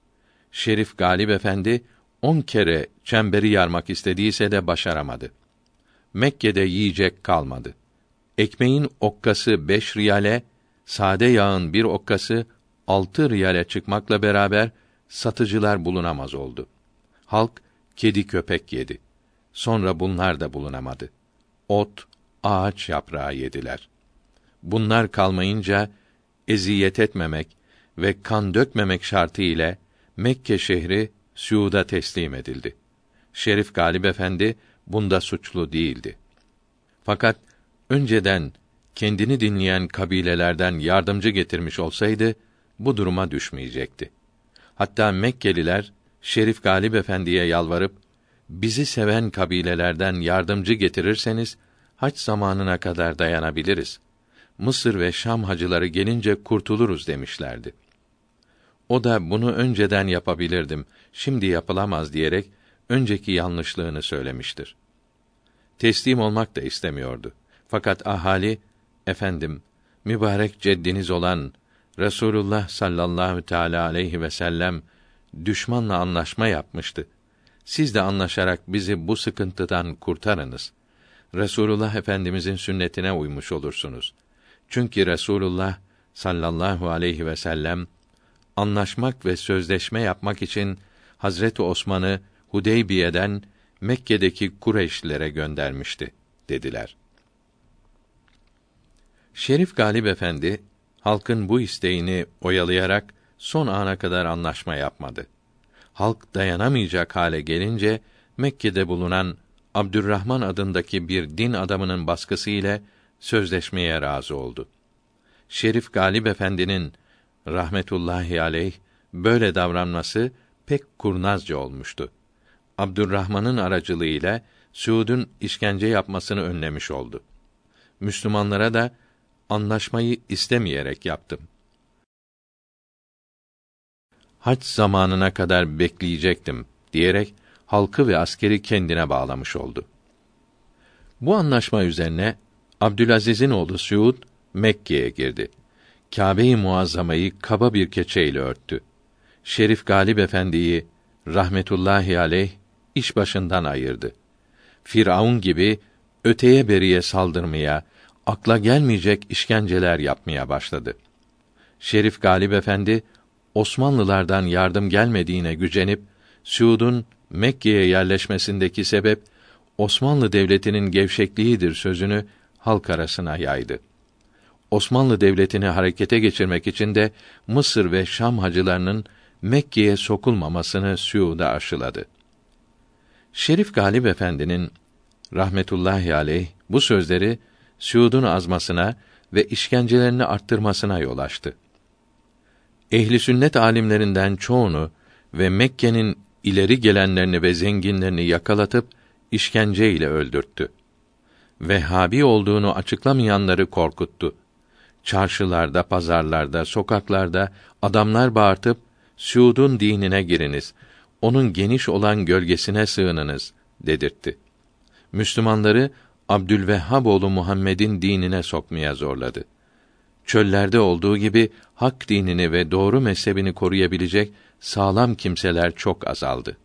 Şerif Galip Efendi on kere çemberi yarmak istediyse de başaramadı. Mekke'de yiyecek kalmadı. Ekmeğin okkası beş riyale, sade yağın bir okkası altı riyale çıkmakla beraber satıcılar bulunamaz oldu. Halk kedi köpek yedi. Sonra bunlar da bulunamadı. Ot, ağaç yaprağı yediler. Bunlar kalmayınca eziyet etmemek ve kan dökmemek şartı ile Mekke şehri Suud'a teslim edildi. Şerif Galip Efendi bunda suçlu değildi. Fakat önceden kendini dinleyen kabilelerden yardımcı getirmiş olsaydı bu duruma düşmeyecekti. Hatta Mekkeliler Şerif Galip Efendi'ye yalvarıp bizi seven kabilelerden yardımcı getirirseniz haç zamanına kadar dayanabiliriz. Mısır ve Şam hacıları gelince kurtuluruz demişlerdi. O da bunu önceden yapabilirdim, şimdi yapılamaz diyerek önceki yanlışlığını söylemiştir. Teslim olmak da istemiyordu. Fakat ahali efendim mübarek ceddiniz olan Resulullah sallallahu teala aleyhi ve sellem düşmanla anlaşma yapmıştı. Siz de anlaşarak bizi bu sıkıntıdan kurtarınız. Resulullah Efendimizin sünnetine uymuş olursunuz. Çünkü Resulullah sallallahu aleyhi ve sellem anlaşmak ve sözleşme yapmak için Hazreti Osman'ı Hudeybiye'den Mekke'deki Kureyşlilere göndermişti dediler. Şerif Galip Efendi halkın bu isteğini oyalayarak son ana kadar anlaşma yapmadı. Halk dayanamayacak hale gelince Mekke'de bulunan Abdurrahman adındaki bir din adamının baskısı ile sözleşmeye razı oldu. Şerif Galip Efendi'nin rahmetullahi aleyh böyle davranması pek kurnazca olmuştu. Abdurrahman'ın aracılığıyla Suud'un işkence yapmasını önlemiş oldu. Müslümanlara da anlaşmayı istemeyerek yaptım. Hac zamanına kadar bekleyecektim diyerek halkı ve askeri kendine bağlamış oldu. Bu anlaşma üzerine Abdülaziz'in oğlu Suud Mekke'ye girdi. Kâbe-i Muazzama'yı kaba bir keçeyle örttü. Şerif Galip Efendi'yi rahmetullahi aleyh iş başından ayırdı. Firavun gibi öteye beriye saldırmaya, akla gelmeyecek işkenceler yapmaya başladı. Şerif Galip Efendi Osmanlılardan yardım gelmediğine gücenip Suud'un Mekke'ye yerleşmesindeki sebep Osmanlı devletinin gevşekliğidir sözünü halk arasına yaydı. Osmanlı devletini harekete geçirmek için de Mısır ve Şam hacılarının Mekke'ye sokulmamasını Suud'a aşıladı. Şerif Galip Efendi'nin rahmetullahi aleyh bu sözleri Suud'un azmasına ve işkencelerini arttırmasına yol açtı. Ehli sünnet alimlerinden çoğunu ve Mekke'nin ileri gelenlerini ve zenginlerini yakalatıp işkence ile öldürttü. Vehhabi olduğunu açıklamayanları korkuttu. Çarşılarda, pazarlarda, sokaklarda adamlar bağırtıp Suud'un dinine giriniz. Onun geniş olan gölgesine sığınınız dedirtti. Müslümanları Abdülvehhab oğlu Muhammed'in dinine sokmaya zorladı. Çöllerde olduğu gibi hak dinini ve doğru mezhebini koruyabilecek sağlam kimseler çok azaldı.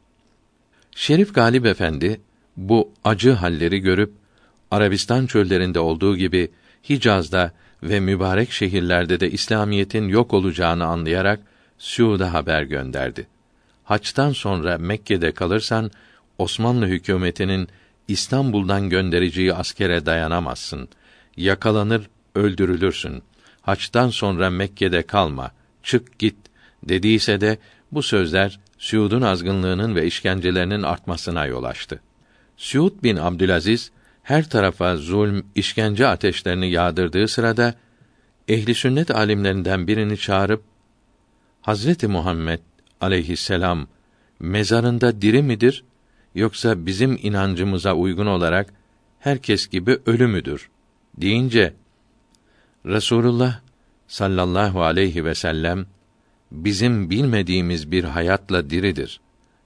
Şerif Galip Efendi bu acı halleri görüp Arabistan çöllerinde olduğu gibi Hicaz'da ve mübarek şehirlerde de İslamiyetin yok olacağını anlayarak Suud'a haber gönderdi. Haçtan sonra Mekke'de kalırsan Osmanlı hükümetinin İstanbul'dan göndereceği askere dayanamazsın. Yakalanır, öldürülürsün. Haçtan sonra Mekke'de kalma. Çık git dediyse de Bu sözler Suud'un azgınlığının ve işkencelerinin artmasına yol açtı. Suud bin Abdülaziz her tarafa zulm, işkence ateşlerini yağdırdığı sırada ehli sünnet alimlerinden birini çağırıp Hazreti Muhammed aleyhisselam mezarında diri midir yoksa bizim inancımıza uygun olarak herkes gibi ölü müdür deyince Resulullah sallallahu aleyhi ve sellem bizim bilmediğimiz bir hayatla diridir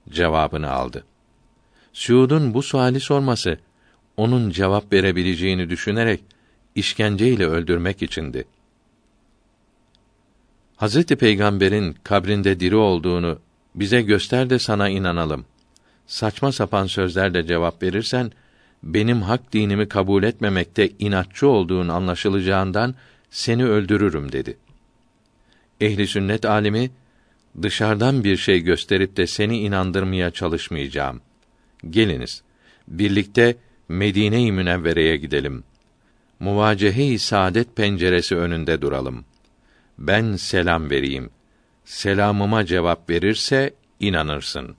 cevabını aldı. Suud'un bu suali sorması onun cevap verebileceğini düşünerek işkenceyle öldürmek içindi. Hazreti Peygamber'in kabrinde diri olduğunu bize göster de sana inanalım. Saçma sapan sözlerle cevap verirsen benim hak dinimi kabul etmemekte inatçı olduğun anlaşılacağından seni öldürürüm dedi. Ehli sünnet alimi dışarıdan bir şey gösterip de seni inandırmaya çalışmayacağım. Geliniz birlikte Medine-i Münevvere'ye gidelim. Muvacehe-i saadet penceresi önünde duralım. Ben selam vereyim. Selamıma cevap verirse inanırsın.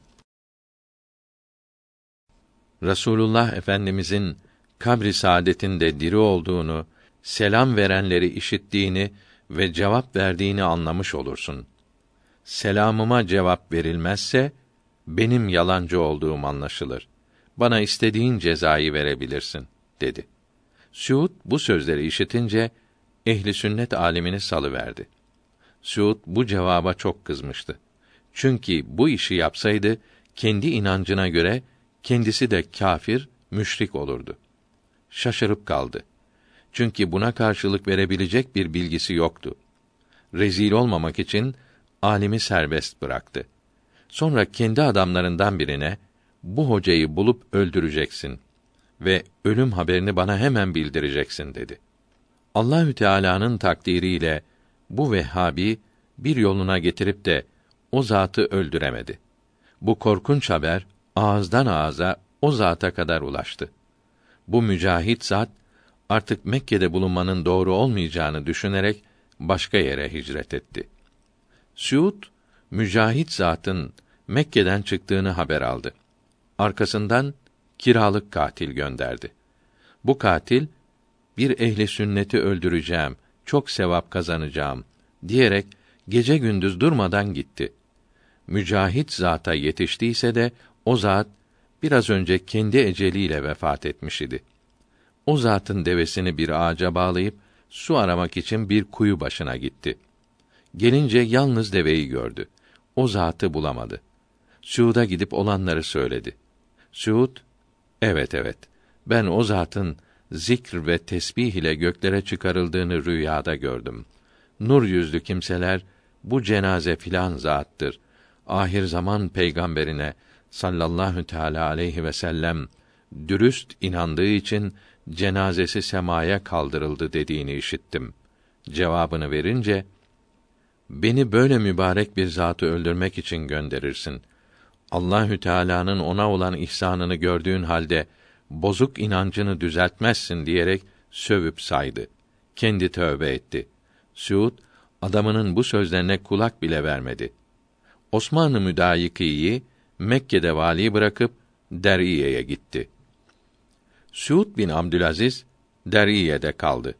Rasulullah Efendimizin kabri saadetinde diri olduğunu, selam verenleri işittiğini ve cevap verdiğini anlamış olursun. Selamıma cevap verilmezse benim yalancı olduğum anlaşılır. Bana istediğin cezayı verebilirsin dedi. Suud bu sözleri işitince ehli sünnet alimini salıverdi. Suud bu cevaba çok kızmıştı. Çünkü bu işi yapsaydı kendi inancına göre kendisi de kafir, müşrik olurdu. Şaşırıp kaldı. Çünkü buna karşılık verebilecek bir bilgisi yoktu. Rezil olmamak için alimi serbest bıraktı. Sonra kendi adamlarından birine bu hocayı bulup öldüreceksin ve ölüm haberini bana hemen bildireceksin dedi. Allahü Teala'nın takdiriyle bu Vehhabi bir yoluna getirip de o zatı öldüremedi. Bu korkunç haber ağızdan ağza o zata kadar ulaştı. Bu mücahit zat artık Mekke'de bulunmanın doğru olmayacağını düşünerek başka yere hicret etti. Suud mücahit zatın Mekke'den çıktığını haber aldı. Arkasından kiralık katil gönderdi. Bu katil bir ehli sünneti öldüreceğim, çok sevap kazanacağım diyerek gece gündüz durmadan gitti. Mücahit zata yetiştiyse de o zat biraz önce kendi eceliyle vefat etmiş idi. O zatın devesini bir ağaca bağlayıp su aramak için bir kuyu başına gitti. Gelince yalnız deveyi gördü. O zatı bulamadı. Suud'a gidip olanları söyledi. Suud, evet evet, ben o zatın zikr ve tesbih ile göklere çıkarıldığını rüyada gördüm. Nur yüzlü kimseler, bu cenaze filan zattır. Ahir zaman peygamberine sallallahu teala aleyhi ve sellem dürüst inandığı için cenazesi semaya kaldırıldı dediğini işittim. Cevabını verince beni böyle mübarek bir zatı öldürmek için gönderirsin. Allahü Teala'nın ona olan ihsanını gördüğün halde bozuk inancını düzeltmezsin diyerek sövüp saydı. Kendi tövbe etti. Suud adamının bu sözlerine kulak bile vermedi. Osmanlı müdayikiyi Mekke'de vali bırakıp Deriye'ye gitti. Suud bin Abdülaziz Deriye'de kaldı.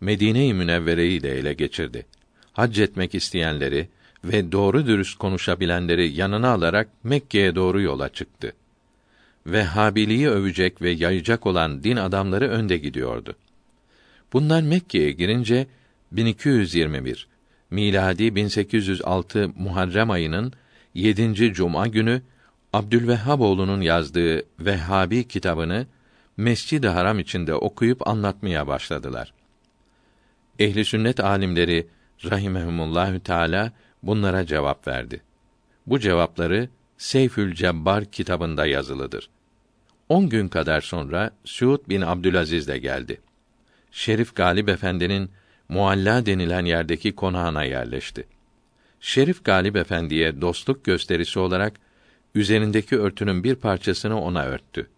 Medine-i Münevvere'yi de ele geçirdi. Hac etmek isteyenleri ve doğru dürüst konuşabilenleri yanına alarak Mekke'ye doğru yola çıktı. Vehhabiliği övecek ve yayacak olan din adamları önde gidiyordu. Bunlar Mekke'ye girince 1221 miladi 1806 Muharrem ayının 7. cuma günü Abdülvehhaboğlu'nun yazdığı Vehhabi kitabını Mescid-i Haram içinde okuyup anlatmaya başladılar. Ehli sünnet alimleri rahimehumullahü teala bunlara cevap verdi. Bu cevapları Seyfül Cebbar kitabında yazılıdır. On gün kadar sonra Suud bin Abdülaziz de geldi. Şerif Galip Efendi'nin Mualla denilen yerdeki konağına yerleşti. Şerif Galip Efendi'ye dostluk gösterisi olarak üzerindeki örtünün bir parçasını ona örttü.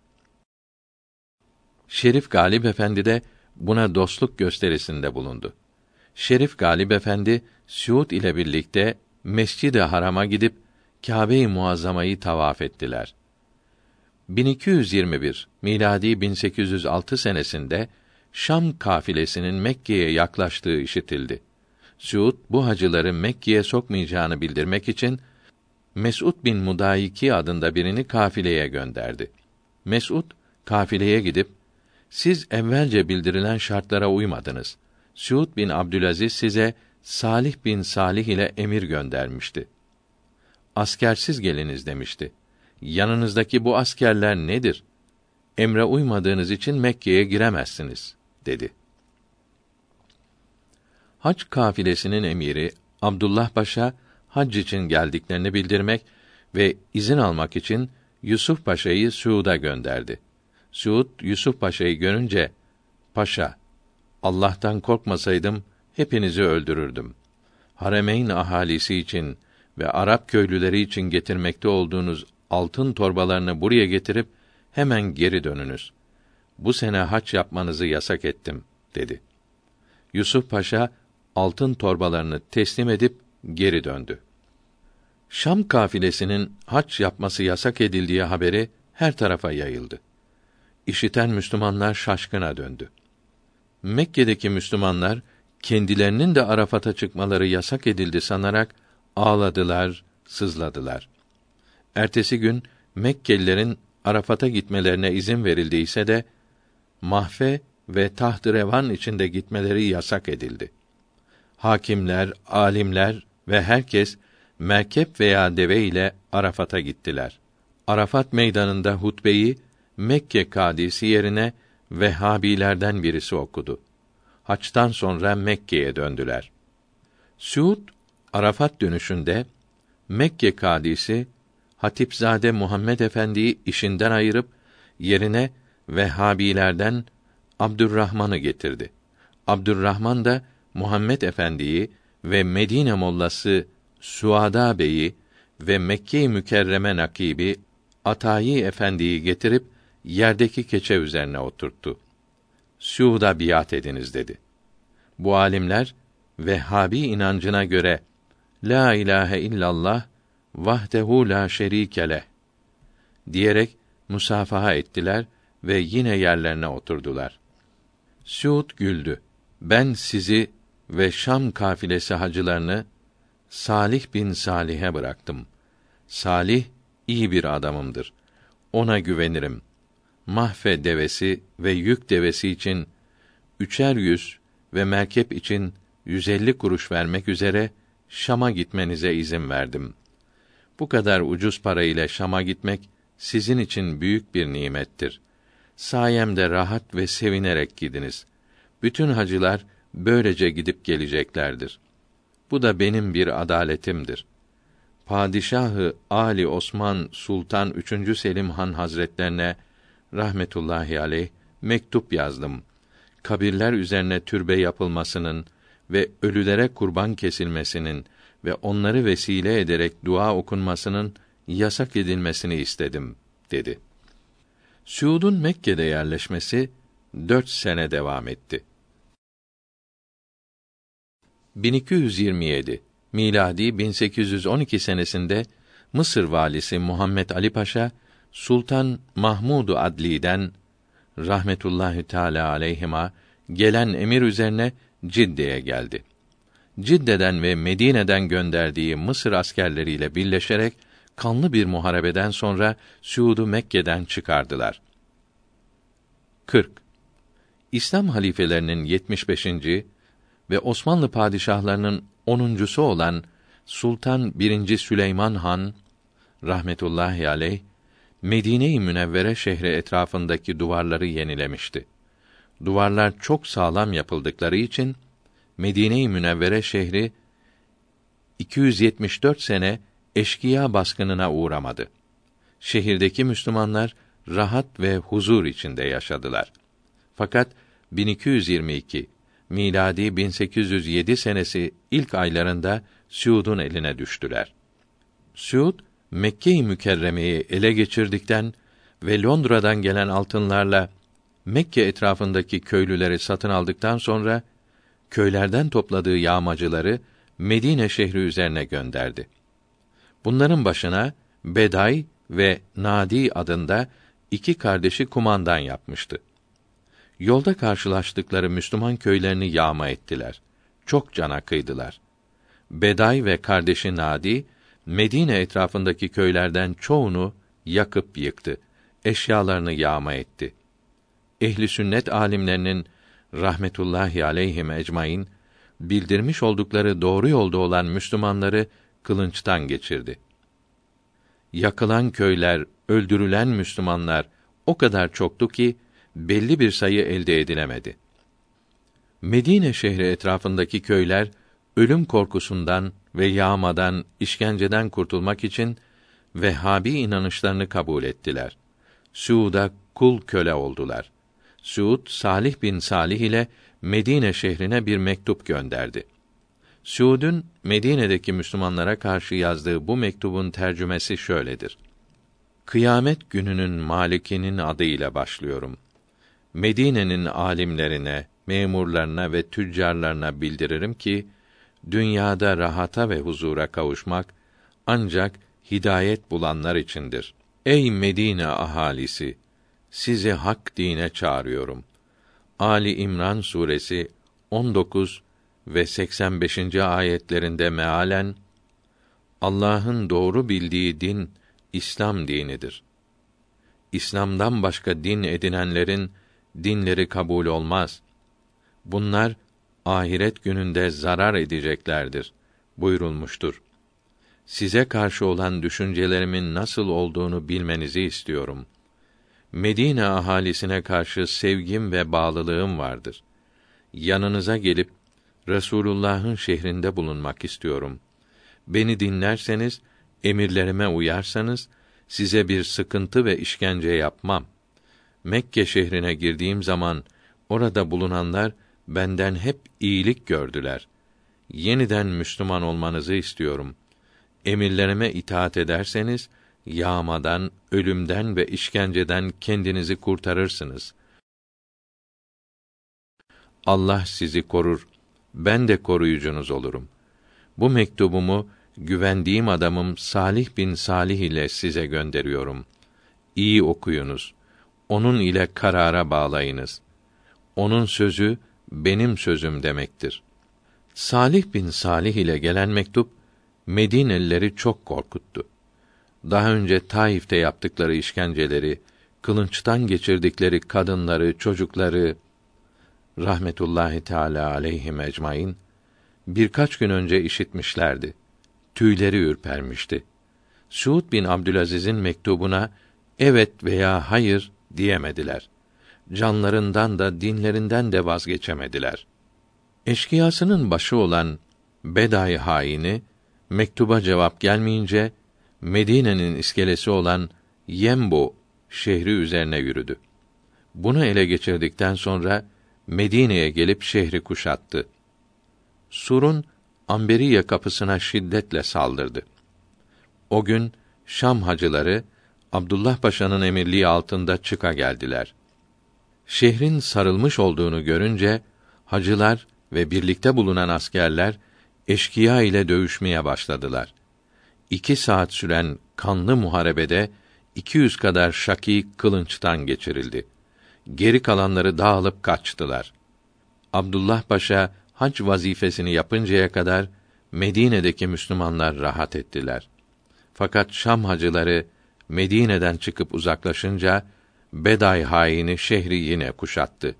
Şerif Galip Efendi de buna dostluk gösterisinde bulundu. Şerif Galip Efendi Suud ile birlikte Mescid-i Haram'a gidip Kâbe-i Muazzama'yı tavaf ettiler. 1221 miladi 1806 senesinde Şam kafilesinin Mekke'ye yaklaştığı işitildi. Suud bu hacıları Mekke'ye sokmayacağını bildirmek için Mes'ud bin Mudayiki adında birini kafileye gönderdi. Mes'ud kafileye gidip siz evvelce bildirilen şartlara uymadınız. Suud bin Abdülaziz size Salih bin Salih ile emir göndermişti. Askersiz geliniz demişti. Yanınızdaki bu askerler nedir? Emre uymadığınız için Mekke'ye giremezsiniz, dedi. Hac kafilesinin emiri Abdullah Paşa hac için geldiklerini bildirmek ve izin almak için Yusuf Paşa'yı Suud'a gönderdi. Suud Yusuf Paşa'yı görünce Paşa Allah'tan korkmasaydım hepinizi öldürürdüm. Haremeyn ahalisi için ve Arap köylüleri için getirmekte olduğunuz altın torbalarını buraya getirip hemen geri dönünüz. Bu sene haç yapmanızı yasak ettim dedi. Yusuf Paşa altın torbalarını teslim edip geri döndü. Şam kafilesinin haç yapması yasak edildiği haberi her tarafa yayıldı. İşiten Müslümanlar şaşkına döndü. Mekke'deki Müslümanlar kendilerinin de Arafat'a çıkmaları yasak edildi sanarak ağladılar, sızladılar. Ertesi gün Mekkelilerin Arafat'a gitmelerine izin verildiyse de mahfe ve taht-ı revan içinde gitmeleri yasak edildi. Hakimler, alimler ve herkes merkep veya deve ile Arafat'a gittiler. Arafat meydanında hutbeyi Mekke kadisi yerine Vehhabilerden birisi okudu. Haçtan sonra Mekke'ye döndüler. Suud Arafat dönüşünde Mekke kadisi Hatipzade Muhammed Efendi'yi işinden ayırıp yerine Vehhabilerden Abdurrahman'ı getirdi. Abdurrahman da Muhammed Efendi'yi ve Medine mollası Suada Bey'i ve Mekke-i Mükerreme nakibi Atayi Efendi'yi getirip yerdeki keçe üzerine oturttu. Suud'a biat ediniz dedi. Bu alimler Vehhabi inancına göre La ilahe illallah vahdehu la şerike diyerek musafaha ettiler ve yine yerlerine oturdular. Suud güldü. Ben sizi ve Şam kafilesi hacılarını Salih bin Salih'e bıraktım. Salih iyi bir adamımdır. Ona güvenirim. Mahfe devesi ve yük devesi için üçer yüz ve merkep için 150 kuruş vermek üzere Şam'a gitmenize izin verdim. Bu kadar ucuz para ile Şam'a gitmek sizin için büyük bir nimettir. Sayemde rahat ve sevinerek gidiniz. Bütün hacılar böylece gidip geleceklerdir. Bu da benim bir adaletimdir. Padişahı Ali Osman Sultan 3. Selim Han Hazretlerine rahmetullahi aleyh mektup yazdım. Kabirler üzerine türbe yapılmasının ve ölülere kurban kesilmesinin ve onları vesile ederek dua okunmasının yasak edilmesini istedim dedi. Suud'un Mekke'de yerleşmesi dört sene devam etti. 1227 miladi 1812 senesinde Mısır valisi Muhammed Ali Paşa Sultan Mahmudu Adli'den rahmetullahi teala aleyhima gelen emir üzerine Cidde'ye geldi. Cidde'den ve Medine'den gönderdiği Mısır askerleriyle birleşerek kanlı bir muharebeden sonra Suud'u Mekke'den çıkardılar. 40. İslam halifelerinin 75. ve Osmanlı padişahlarının onuncusu olan Sultan 1. Süleyman Han rahmetullahi aleyh Medine-i Münevvere şehri etrafındaki duvarları yenilemişti. Duvarlar çok sağlam yapıldıkları için Medine-i Münevvere şehri 274 sene eşkıya baskınına uğramadı. Şehirdeki Müslümanlar rahat ve huzur içinde yaşadılar. Fakat 1222 miladi 1807 senesi ilk aylarında Suud'un eline düştüler. Suud Mekke-i Mükerreme'yi ele geçirdikten ve Londra'dan gelen altınlarla Mekke etrafındaki köylüleri satın aldıktan sonra köylerden topladığı yağmacıları Medine şehri üzerine gönderdi. Bunların başına Beday ve Nadi adında iki kardeşi kumandan yapmıştı. Yolda karşılaştıkları Müslüman köylerini yağma ettiler. Çok cana kıydılar. Beday ve kardeşi Nadi Medine etrafındaki köylerden çoğunu yakıp yıktı. Eşyalarını yağma etti. Ehli sünnet alimlerinin rahmetullahi aleyhim ecmaîn bildirmiş oldukları doğru yolda olan Müslümanları kılınçtan geçirdi. Yakılan köyler, öldürülen Müslümanlar o kadar çoktu ki belli bir sayı elde edilemedi. Medine şehri etrafındaki köyler ölüm korkusundan ve yağmadan, işkenceden kurtulmak için Vehhabi inanışlarını kabul ettiler. Suud'a kul köle oldular. Suud Salih bin Salih ile Medine şehrine bir mektup gönderdi. Suud'un Medine'deki Müslümanlara karşı yazdığı bu mektubun tercümesi şöyledir. Kıyamet gününün malikinin adıyla başlıyorum. Medine'nin alimlerine, memurlarına ve tüccarlarına bildiririm ki dünyada rahata ve huzura kavuşmak ancak hidayet bulanlar içindir. Ey Medine ahalisi, sizi hak dine çağırıyorum. Ali İmran suresi 19 ve 85. ayetlerinde mealen Allah'ın doğru bildiği din İslam dinidir. İslam'dan başka din edinenlerin dinleri kabul olmaz. Bunlar ahiret gününde zarar edeceklerdir buyurulmuştur. Size karşı olan düşüncelerimin nasıl olduğunu bilmenizi istiyorum. Medine ahalisine karşı sevgim ve bağlılığım vardır. Yanınıza gelip Resulullah'ın şehrinde bulunmak istiyorum. Beni dinlerseniz, emirlerime uyarsanız size bir sıkıntı ve işkence yapmam. Mekke şehrine girdiğim zaman orada bulunanlar benden hep iyilik gördüler. Yeniden Müslüman olmanızı istiyorum. Emirlerime itaat ederseniz yağmadan, ölümden ve işkenceden kendinizi kurtarırsınız. Allah sizi korur. Ben de koruyucunuz olurum. Bu mektubumu güvendiğim adamım Salih bin Salih ile size gönderiyorum. İyi okuyunuz. Onun ile karara bağlayınız. Onun sözü benim sözüm demektir. Salih bin Salih ile gelen mektup Medinelileri çok korkuttu. Daha önce Taif'te yaptıkları işkenceleri, kılınçtan geçirdikleri kadınları, çocukları rahmetullahi teala aleyhi ecmaîn birkaç gün önce işitmişlerdi. Tüyleri ürpermişti. Suud bin Abdülaziz'in mektubuna evet veya hayır diyemediler canlarından da dinlerinden de vazgeçemediler. Eşkıyasının başı olan Beday haini mektuba cevap gelmeyince Medine'nin iskelesi olan Yembo şehri üzerine yürüdü. Bunu ele geçirdikten sonra Medine'ye gelip şehri kuşattı. Sur'un Amberiye kapısına şiddetle saldırdı. O gün Şam hacıları Abdullah Paşa'nın emirliği altında çıka geldiler şehrin sarılmış olduğunu görünce hacılar ve birlikte bulunan askerler eşkıya ile dövüşmeye başladılar. İki saat süren kanlı muharebede 200 kadar şaki kılınçtan geçirildi. Geri kalanları dağılıp kaçtılar. Abdullah Paşa hac vazifesini yapıncaya kadar Medine'deki Müslümanlar rahat ettiler. Fakat Şam hacıları Medine'den çıkıp uzaklaşınca Beday haini şehri yine kuşattı.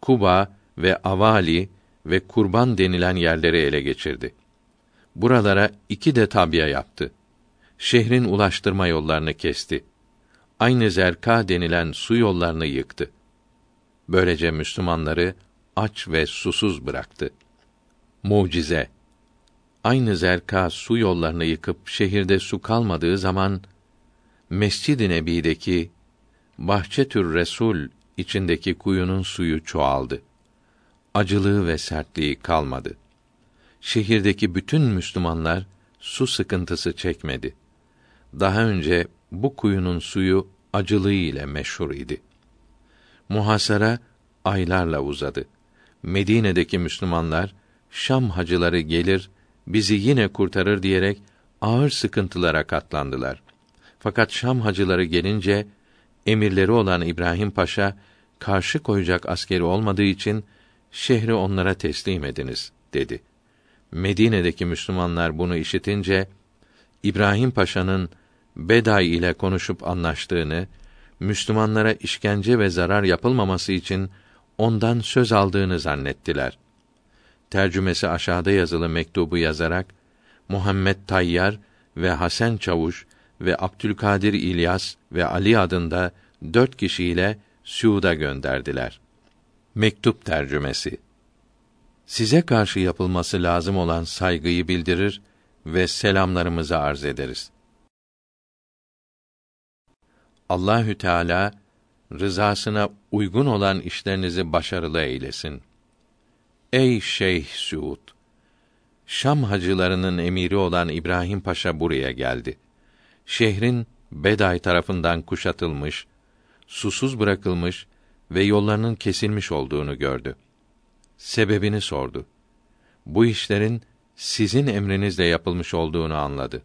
Kuba ve Avali ve Kurban denilen yerleri ele geçirdi. Buralara iki de tabya yaptı. Şehrin ulaştırma yollarını kesti. Aynı Zerka denilen su yollarını yıktı. Böylece Müslümanları aç ve susuz bıraktı. Mucize Aynı Zerka su yollarını yıkıp şehirde su kalmadığı zaman Mescid-i Nebi'deki Bahçetür Resul içindeki kuyunun suyu çoğaldı. Acılığı ve sertliği kalmadı. Şehirdeki bütün Müslümanlar su sıkıntısı çekmedi. Daha önce bu kuyunun suyu acılığı ile meşhur idi. Muhasara aylarla uzadı. Medine'deki Müslümanlar Şam hacıları gelir bizi yine kurtarır diyerek ağır sıkıntılara katlandılar. Fakat Şam hacıları gelince emirleri olan İbrahim Paşa karşı koyacak askeri olmadığı için şehri onlara teslim ediniz dedi. Medine'deki Müslümanlar bunu işitince İbrahim Paşa'nın Beday ile konuşup anlaştığını, Müslümanlara işkence ve zarar yapılmaması için ondan söz aldığını zannettiler. Tercümesi aşağıda yazılı mektubu yazarak Muhammed Tayyar ve Hasan Çavuş ve Abdülkadir İlyas ve Ali adında dört kişiyle Suud'a gönderdiler. Mektup tercümesi Size karşı yapılması lazım olan saygıyı bildirir ve selamlarımızı arz ederiz. Allahü Teala rızasına uygun olan işlerinizi başarılı eylesin. Ey Şeyh Suud! Şam hacılarının emiri olan İbrahim Paşa buraya geldi. Şehrin Beday tarafından kuşatılmış, susuz bırakılmış ve yollarının kesilmiş olduğunu gördü. Sebebini sordu. Bu işlerin sizin emrinizle yapılmış olduğunu anladı.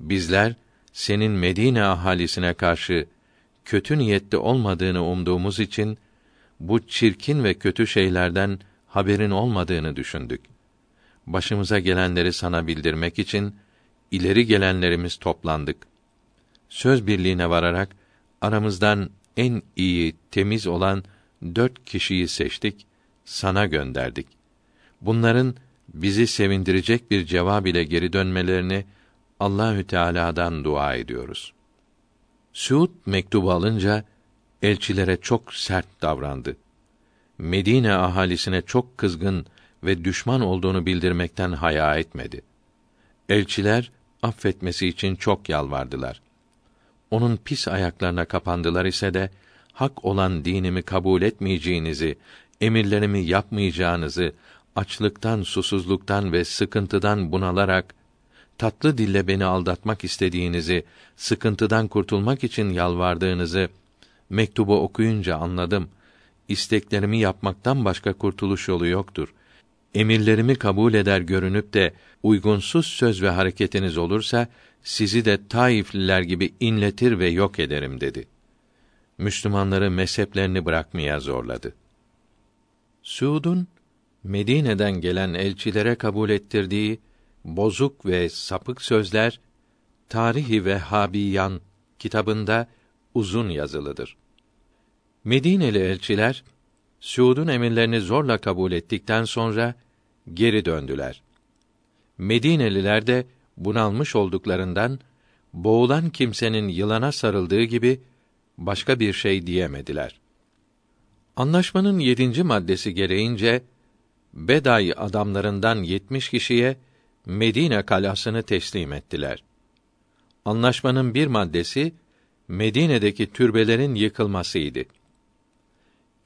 Bizler senin Medine ahalisine karşı kötü niyetli olmadığını umduğumuz için bu çirkin ve kötü şeylerden haberin olmadığını düşündük. Başımıza gelenleri sana bildirmek için ileri gelenlerimiz toplandık. Söz birliğine vararak aramızdan en iyi, temiz olan dört kişiyi seçtik, sana gönderdik. Bunların bizi sevindirecek bir cevap ile geri dönmelerini Allahü Teala'dan dua ediyoruz. Suud mektubu alınca elçilere çok sert davrandı. Medine ahalisine çok kızgın ve düşman olduğunu bildirmekten haya etmedi. Elçiler affetmesi için çok yalvardılar. Onun pis ayaklarına kapandılar ise de hak olan dinimi kabul etmeyeceğinizi, emirlerimi yapmayacağınızı, açlıktan, susuzluktan ve sıkıntıdan bunalarak tatlı dille beni aldatmak istediğinizi, sıkıntıdan kurtulmak için yalvardığınızı mektubu okuyunca anladım. İsteklerimi yapmaktan başka kurtuluş yolu yoktur. Emirlerimi kabul eder görünüp de uygunsuz söz ve hareketiniz olursa sizi de Taifliler gibi inletir ve yok ederim dedi. Müslümanları mezheplerini bırakmaya zorladı. Suud'un Medine'den gelen elçilere kabul ettirdiği bozuk ve sapık sözler Tarihi ve Habiyan kitabında uzun yazılıdır. Medineli elçiler Suud'un emirlerini zorla kabul ettikten sonra geri döndüler. Medineliler de bunalmış olduklarından boğulan kimsenin yılana sarıldığı gibi başka bir şey diyemediler. Anlaşmanın yedinci maddesi gereğince Beday adamlarından yetmiş kişiye Medine kalasını teslim ettiler. Anlaşmanın bir maddesi Medine'deki türbelerin yıkılmasıydı.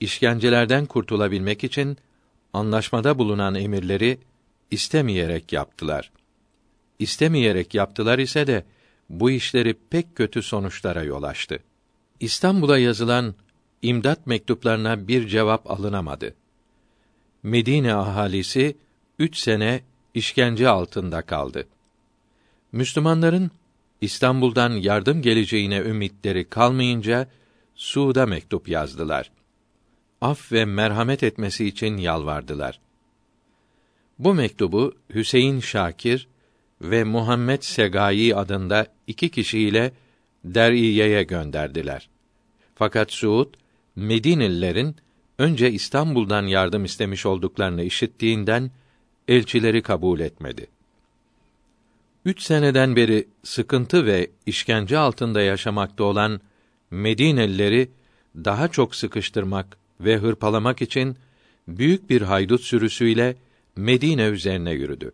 İşkencelerden kurtulabilmek için anlaşmada bulunan emirleri istemeyerek yaptılar. İstemeyerek yaptılar ise de bu işleri pek kötü sonuçlara yol açtı. İstanbul'a yazılan imdat mektuplarına bir cevap alınamadı. Medine ahalisi üç sene işkence altında kaldı. Müslümanların İstanbul'dan yardım geleceğine ümitleri kalmayınca Suud'a mektup yazdılar. Af ve merhamet etmesi için yalvardılar. Bu mektubu Hüseyin Şakir ve Muhammed Segai adında iki kişiyle Der'iye'ye gönderdiler. Fakat Suud Medinelilerin önce İstanbul'dan yardım istemiş olduklarını işittiğinden elçileri kabul etmedi. Üç seneden beri sıkıntı ve işkence altında yaşamakta olan Medinelileri daha çok sıkıştırmak ve hırpalamak için büyük bir haydut sürüsüyle Medine üzerine yürüdü.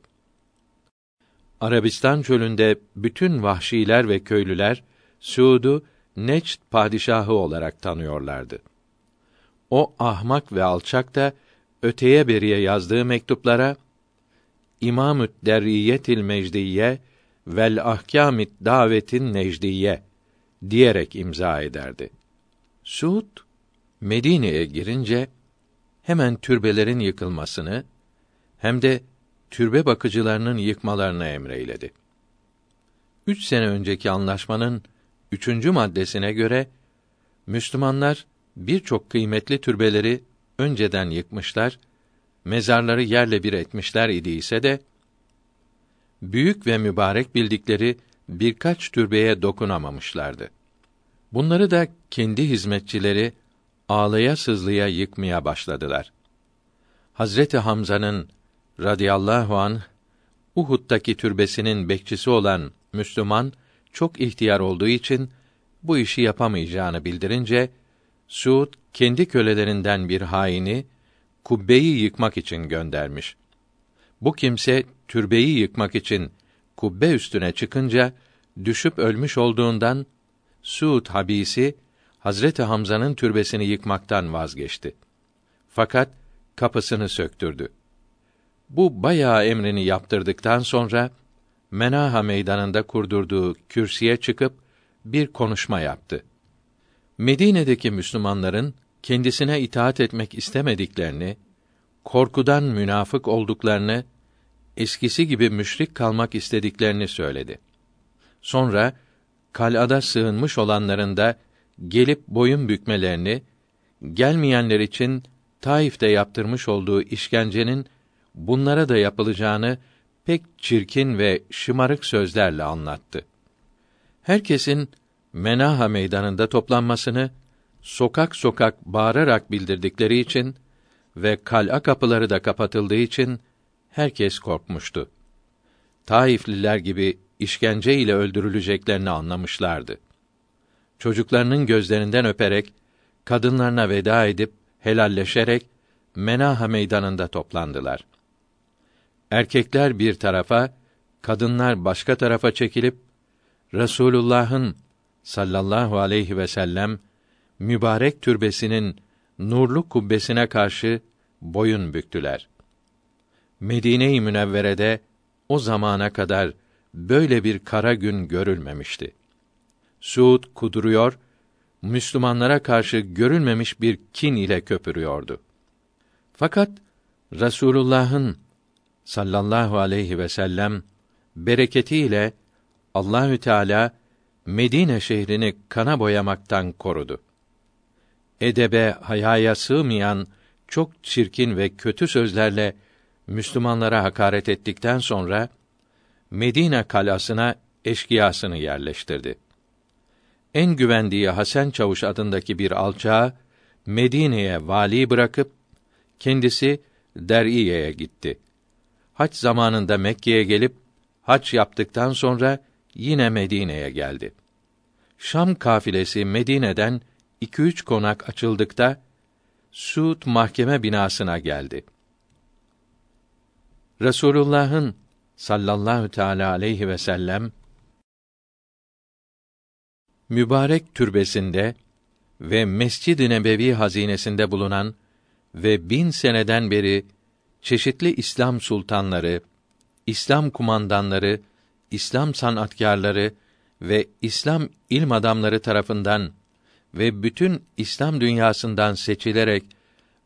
Arabistan çölünde bütün vahşiler ve köylüler Suud'u Neçd padişahı olarak tanıyorlardı. O ahmak ve alçak da öteye beriye yazdığı mektuplara İmamü't Derriyetil Mecdiye vel Ahkamit Davetin Necdiye diyerek imza ederdi. Suud Medine'ye girince hemen türbelerin yıkılmasını hem de türbe bakıcılarının yıkmalarını emreyledi. üç sene önceki anlaşmanın üçüncü maddesine göre Müslümanlar birçok kıymetli türbeleri önceden yıkmışlar, mezarları yerle bir etmişler idi ise de büyük ve mübarek bildikleri birkaç türbeye dokunamamışlardı. Bunları da kendi hizmetçileri ağlaya sızlıya yıkmaya başladılar. Hazreti Hamza'nın radıyallahu an Uhud'daki türbesinin bekçisi olan Müslüman çok ihtiyar olduğu için bu işi yapamayacağını bildirince Suud kendi kölelerinden bir haini kubbeyi yıkmak için göndermiş. Bu kimse türbeyi yıkmak için kubbe üstüne çıkınca düşüp ölmüş olduğundan Suud habisi Hazreti Hamza'nın türbesini yıkmaktan vazgeçti. Fakat kapısını söktürdü. Bu bayağı emrini yaptırdıktan sonra Menaha meydanında kurdurduğu kürsüye çıkıp bir konuşma yaptı. Medine'deki Müslümanların kendisine itaat etmek istemediklerini, korkudan münafık olduklarını, eskisi gibi müşrik kalmak istediklerini söyledi. Sonra kalada sığınmış olanların da gelip boyun bükmelerini, gelmeyenler için Taif'te yaptırmış olduğu işkencenin bunlara da yapılacağını pek çirkin ve şımarık sözlerle anlattı. Herkesin Menaha meydanında toplanmasını sokak sokak bağırarak bildirdikleri için ve kal'a kapıları da kapatıldığı için herkes korkmuştu. Taifliler gibi işkence ile öldürüleceklerini anlamışlardı. Çocuklarının gözlerinden öperek, kadınlarına veda edip helalleşerek Menaha meydanında toplandılar. Erkekler bir tarafa, kadınlar başka tarafa çekilip Resulullah'ın sallallahu aleyhi ve sellem mübarek türbesinin nurlu kubbesine karşı boyun büktüler. Medine-i Münevvere'de o zamana kadar böyle bir kara gün görülmemişti. Suud kuduruyor, Müslümanlara karşı görülmemiş bir kin ile köpürüyordu. Fakat Rasulullah'ın sallallahu aleyhi ve sellem bereketiyle Allahü Teala Medine şehrini kana boyamaktan korudu. Edebe, hayaya sığmayan çok çirkin ve kötü sözlerle Müslümanlara hakaret ettikten sonra Medine kalasına eşkıyasını yerleştirdi. En güvendiği Hasan Çavuş adındaki bir alçağı Medine'ye vali bırakıp kendisi Der'iye'ye gitti. Hac zamanında Mekke'ye gelip hac yaptıktan sonra yine Medine'ye geldi. Şam kafilesi Medine'den iki üç konak açıldıkta Suud mahkeme binasına geldi. Resulullah'ın sallallahu teala aleyhi ve sellem mübarek türbesinde ve Mescid-i Nebevi hazinesinde bulunan ve bin seneden beri çeşitli İslam sultanları, İslam kumandanları, İslam sanatkarları ve İslam ilm adamları tarafından ve bütün İslam dünyasından seçilerek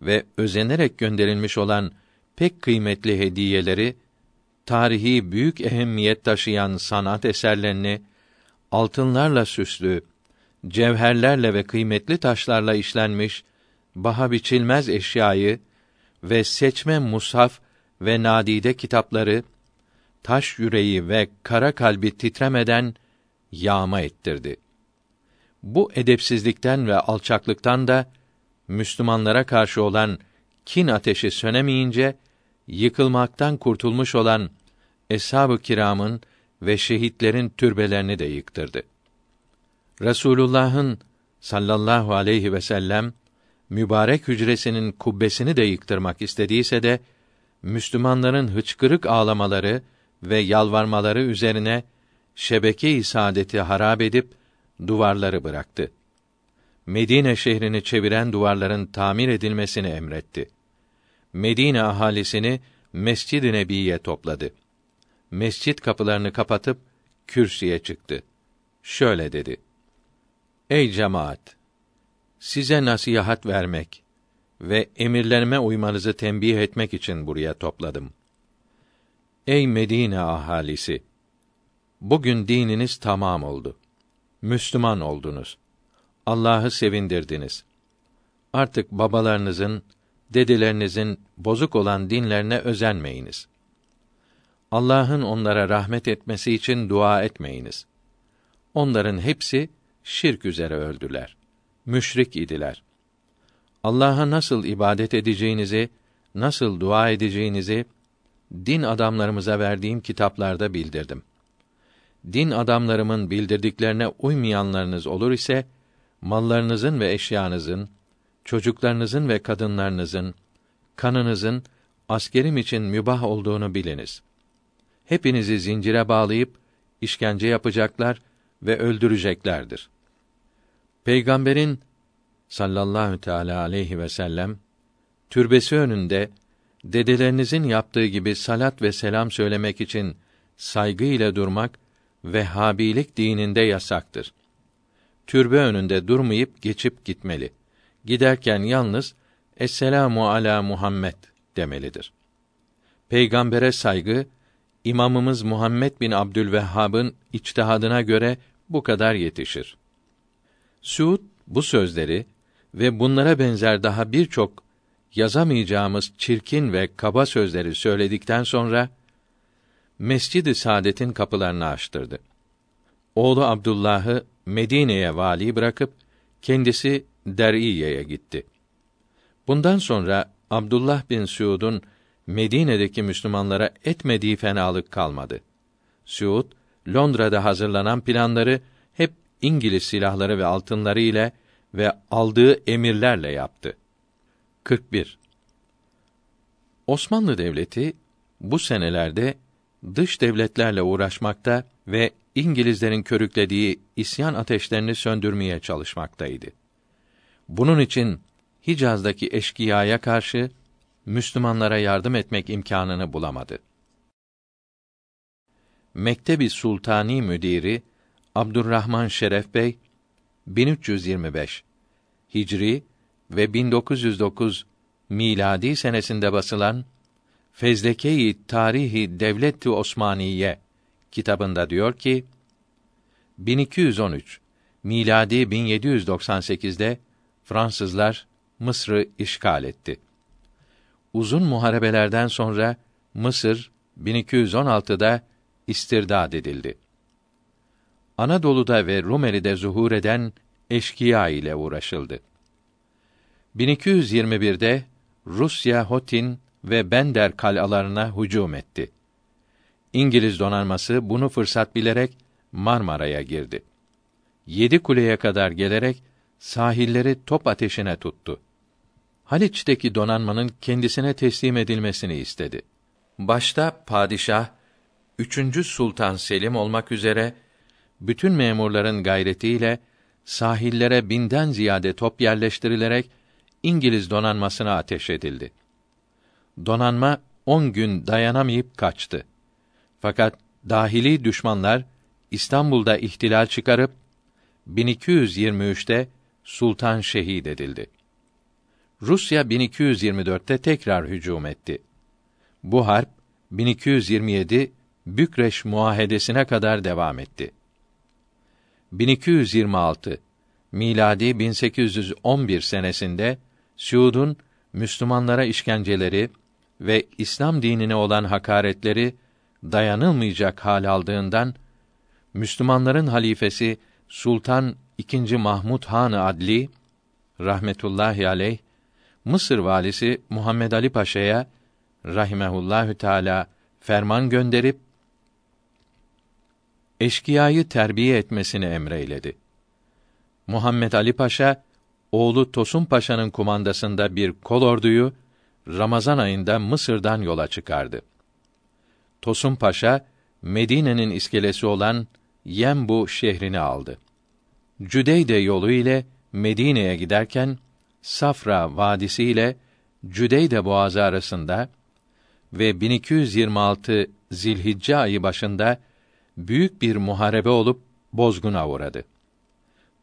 ve özenerek gönderilmiş olan pek kıymetli hediyeleri tarihi büyük ehemmiyet taşıyan sanat eserlerini altınlarla süslü, cevherlerle ve kıymetli taşlarla işlenmiş baha biçilmez eşyayı ve seçme mushaf ve nadide kitapları taş yüreği ve kara kalbi titremeden yağma ettirdi. Bu edepsizlikten ve alçaklıktan da Müslümanlara karşı olan kin ateşi sönemeyince yıkılmaktan kurtulmuş olan eshab-ı kiramın ve şehitlerin türbelerini de yıktırdı. Resulullah'ın sallallahu aleyhi ve sellem mübarek hücresinin kubbesini de yıktırmak istediyse de Müslümanların hıçkırık ağlamaları ve yalvarmaları üzerine şebeke-i saadeti harap edip duvarları bıraktı. Medine şehrini çeviren duvarların tamir edilmesini emretti. Medine ahalisini Mescid-i Nebi'ye topladı. Mescit kapılarını kapatıp kürsüye çıktı. Şöyle dedi: Ey cemaat! Size nasihat vermek ve emirlerime uymanızı tembih etmek için buraya topladım. Ey Medine ahalisi! bugün dininiz tamam oldu. Müslüman oldunuz. Allah'ı sevindirdiniz. Artık babalarınızın, dedelerinizin bozuk olan dinlerine özenmeyiniz. Allah'ın onlara rahmet etmesi için dua etmeyiniz. Onların hepsi şirk üzere öldüler. Müşrik idiler. Allah'a nasıl ibadet edeceğinizi, nasıl dua edeceğinizi din adamlarımıza verdiğim kitaplarda bildirdim. Din adamlarımın bildirdiklerine uymayanlarınız olur ise mallarınızın ve eşyanızın, çocuklarınızın ve kadınlarınızın, kanınızın askerim için mübah olduğunu biliniz. Hepinizi zincire bağlayıp işkence yapacaklar ve öldüreceklerdir. Peygamberin sallallahu teala aleyhi ve sellem türbesi önünde dedelerinizin yaptığı gibi salat ve selam söylemek için saygı ile durmak Vehhabilik dininde yasaktır. Türbe önünde durmayıp geçip gitmeli. Giderken yalnız Esselamu ala Muhammed demelidir. Peygambere saygı İmamımız Muhammed bin Abdülvehhab'ın içtihadına göre bu kadar yetişir. Suud bu sözleri ve bunlara benzer daha birçok yazamayacağımız çirkin ve kaba sözleri söyledikten sonra Mescid-i Saadet'in kapılarını açtırdı. Oğlu Abdullah'ı Medine'ye vali bırakıp kendisi Der'iye'ye gitti. Bundan sonra Abdullah bin Suud'un Medine'deki Müslümanlara etmediği fenalık kalmadı. Suud, Londra'da hazırlanan planları hep İngiliz silahları ve altınları ile ve aldığı emirlerle yaptı. 41. Osmanlı Devleti bu senelerde dış devletlerle uğraşmakta ve İngilizlerin körüklediği isyan ateşlerini söndürmeye çalışmaktaydı. Bunun için Hicaz'daki eşkıyaya karşı Müslümanlara yardım etmek imkanını bulamadı. Mektebi Sultani müdiri Abdurrahman Şeref Bey 1325 Hicri ve 1909 miladi senesinde basılan Fezleke-i Tarihi Devlet-i Osmaniye kitabında diyor ki 1213 miladi 1798'de Fransızlar Mısır'ı işgal etti. Uzun muharebelerden sonra Mısır 1216'da istirdad edildi. Anadolu'da ve Rumeli'de zuhur eden eşkıya ile uğraşıldı. 1221'de Rusya Hotin ve Bender kalalarına hücum etti. İngiliz donanması bunu fırsat bilerek Marmara'ya girdi. Yedi kuleye kadar gelerek sahilleri top ateşine tuttu. Haliç'teki donanmanın kendisine teslim edilmesini istedi. Başta padişah 3. Sultan Selim olmak üzere bütün memurların gayretiyle sahillere binden ziyade top yerleştirilerek İngiliz donanmasına ateş edildi. Donanma on gün dayanamayıp kaçtı. Fakat dahili düşmanlar İstanbul'da ihtilal çıkarıp 1223'te sultan şehit edildi. Rusya 1224'te tekrar hücum etti. Bu harp 1227 Bükreş Muahedesine kadar devam etti. 1226 miladi 1811 senesinde Suud'un Müslümanlara işkenceleri ve İslam dinine olan hakaretleri dayanılmayacak hal aldığından Müslümanların halifesi Sultan II. Mahmud Han Adli rahmetullahi aleyh Mısır valisi Muhammed Ali Paşa'ya rahimehullahü teala ferman gönderip eşkıyayı terbiye etmesini emreyledi. Muhammed Ali Paşa oğlu Tosun Paşa'nın kumandasında bir kol orduyu Ramazan ayında Mısır'dan yola çıkardı. Tosun Paşa Medine'nin iskelesi olan Yembu şehrini aldı. Cüdeyde yolu ile Medine'ye giderken Safra vadisi ile Cüdeyde boğazı arasında ve 1226 Zilhicce ayı başında büyük bir muharebe olup bozguna uğradı.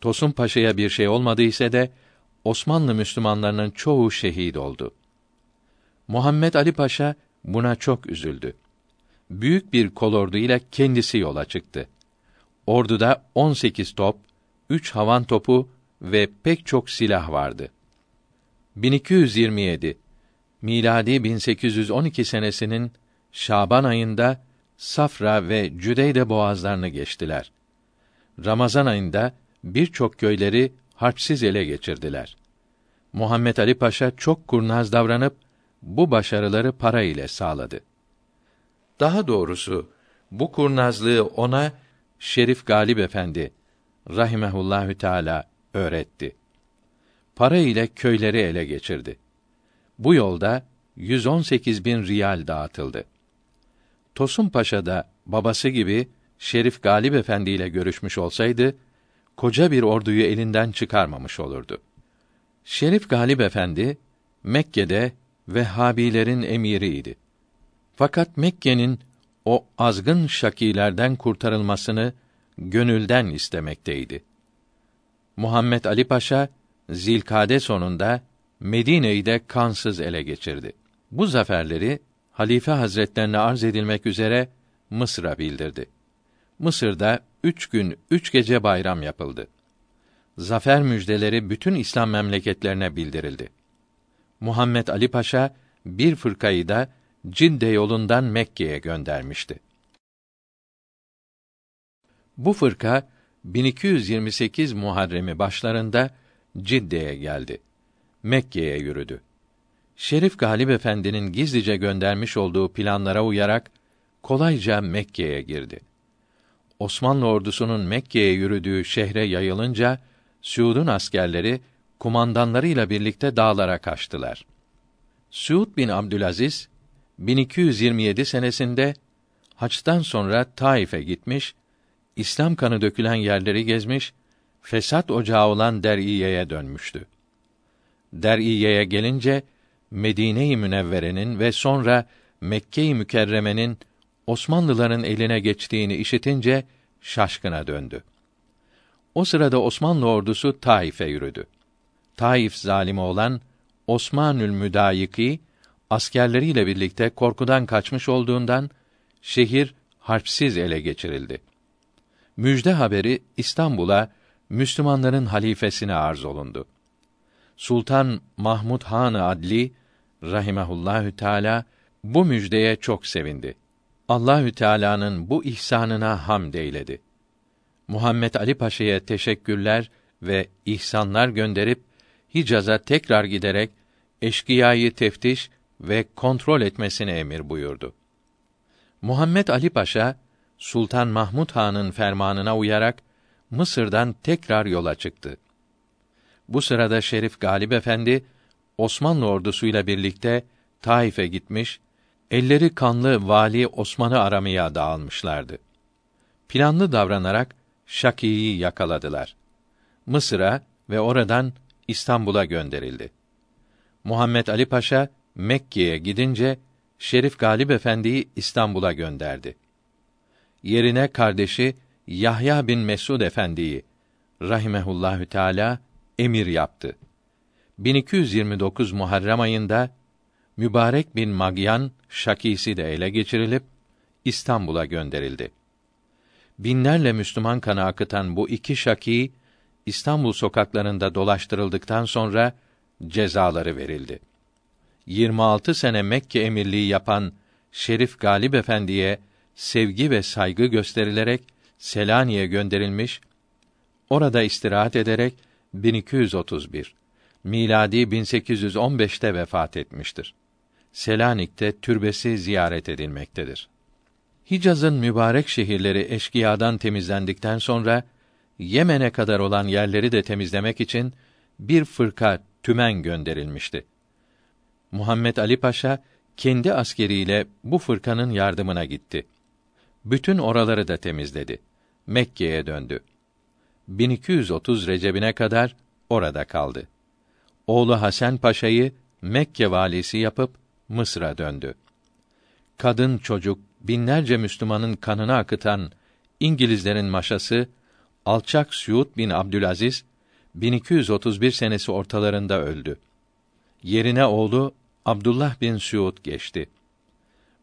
Tosun Paşa'ya bir şey olmadı ise de Osmanlı Müslümanlarının çoğu şehit oldu. Muhammed Ali Paşa buna çok üzüldü. büyük bir kolordu ile kendisi yola çıktı. Orduda 18 top, 3 havan topu ve pek çok silah vardı. 1227 miladi 1812 senesinin Şaban ayında Safra ve Cüdeyde boğazlarını geçtiler. Ramazan ayında birçok köyleri harpsiz ele geçirdiler. Muhammed Ali Paşa çok kurnaz davranıp bu başarıları para ile sağladı. Daha doğrusu bu kurnazlığı ona Şerif Galip Efendi rahimehullahü teala öğretti. Para ile köyleri ele geçirdi. Bu yolda 118 bin riyal dağıtıldı. Tosun Paşa da babası gibi Şerif Galip Efendi ile görüşmüş olsaydı, koca bir orduyu elinden çıkarmamış olurdu. Şerif Galip Efendi, Mekke'de Vehhabilerin emiriydi. Fakat Mekke'nin o azgın şakilerden kurtarılmasını gönülden istemekteydi. Muhammed Ali Paşa Zilkade sonunda Medine'yi de kansız ele geçirdi. Bu zaferleri Halife Hazretlerine arz edilmek üzere Mısır'a bildirdi. Mısır'da üç gün, üç gece bayram yapıldı. Zafer müjdeleri bütün İslam memleketlerine bildirildi. Muhammed Ali Paşa bir fırkayı da Cidde yolundan Mekke'ye göndermişti. Bu fırka 1228 Muharrem'i başlarında Cidde'ye geldi. Mekke'ye yürüdü. Şerif Galip Efendi'nin gizlice göndermiş olduğu planlara uyarak kolayca Mekke'ye girdi. Osmanlı ordusunun Mekke'ye yürüdüğü şehre yayılınca Suud'un askerleri kumandanlarıyla birlikte dağlara kaçtılar. Suud bin Abdülaziz 1227 senesinde haçtan sonra Taif'e gitmiş, İslam kanı dökülen yerleri gezmiş, fesat ocağı olan Der'iye'ye dönmüştü. Der'iye'ye gelince Medine-i Münevvere'nin ve sonra Mekke-i Mükerreme'nin Osmanlıların eline geçtiğini işitince şaşkına döndü. O sırada Osmanlı ordusu Taif'e yürüdü. Taif zalimi olan Osmanül Müdayiki askerleriyle birlikte korkudan kaçmış olduğundan şehir harpsiz ele geçirildi. Müjde haberi İstanbul'a Müslümanların halifesine arz olundu. Sultan Mahmud Han Adli rahimehullahü teala bu müjdeye çok sevindi. Allahü Teala'nın bu ihsanına hamd eyledi. Muhammed Ali Paşa'ya teşekkürler ve ihsanlar gönderip Hicaz'a tekrar giderek eşkıyayı teftiş ve kontrol etmesini emir buyurdu. Muhammed Ali Paşa Sultan Mahmud Han'ın fermanına uyarak Mısır'dan tekrar yola çıktı. Bu sırada Şerif Galip Efendi Osmanlı ordusuyla birlikte Taif'e gitmiş, elleri kanlı vali Osman'ı aramaya dağılmışlardı. Planlı davranarak Şaki'yi yakaladılar. Mısır'a ve oradan İstanbul'a gönderildi. Muhammed Ali Paşa Mekke'ye gidince Şerif Galip Efendi'yi İstanbul'a gönderdi. Yerine kardeşi Yahya bin Mesud Efendi'yi rahimehullahü teala emir yaptı. 1229 Muharrem ayında Mübarek bin Magyan Şakisi de ele geçirilip İstanbul'a gönderildi. Binlerle Müslüman kanı akıtan bu iki şaki İstanbul sokaklarında dolaştırıldıktan sonra cezaları verildi. 26 sene Mekke emirliği yapan Şerif Galip Efendi'ye sevgi ve saygı gösterilerek Selanik'e gönderilmiş, orada istirahat ederek 1231 miladi 1815'te vefat etmiştir. Selanik'te türbesi ziyaret edilmektedir. Hicaz'ın mübarek şehirleri eşkıyadan temizlendikten sonra Yemen'e kadar olan yerleri de temizlemek için bir fırka tümen gönderilmişti. Muhammed Ali Paşa kendi askeriyle bu fırkanın yardımına gitti. Bütün oraları da temizledi. Mekke'ye döndü. 1230 Recep'ine kadar orada kaldı. Oğlu Hasan Paşa'yı Mekke valisi yapıp Mısır'a döndü. Kadın çocuk binlerce Müslümanın kanını akıtan İngilizlerin maşası alçak Suud bin Abdülaziz 1231 senesi ortalarında öldü. Yerine oğlu Abdullah bin Suud geçti.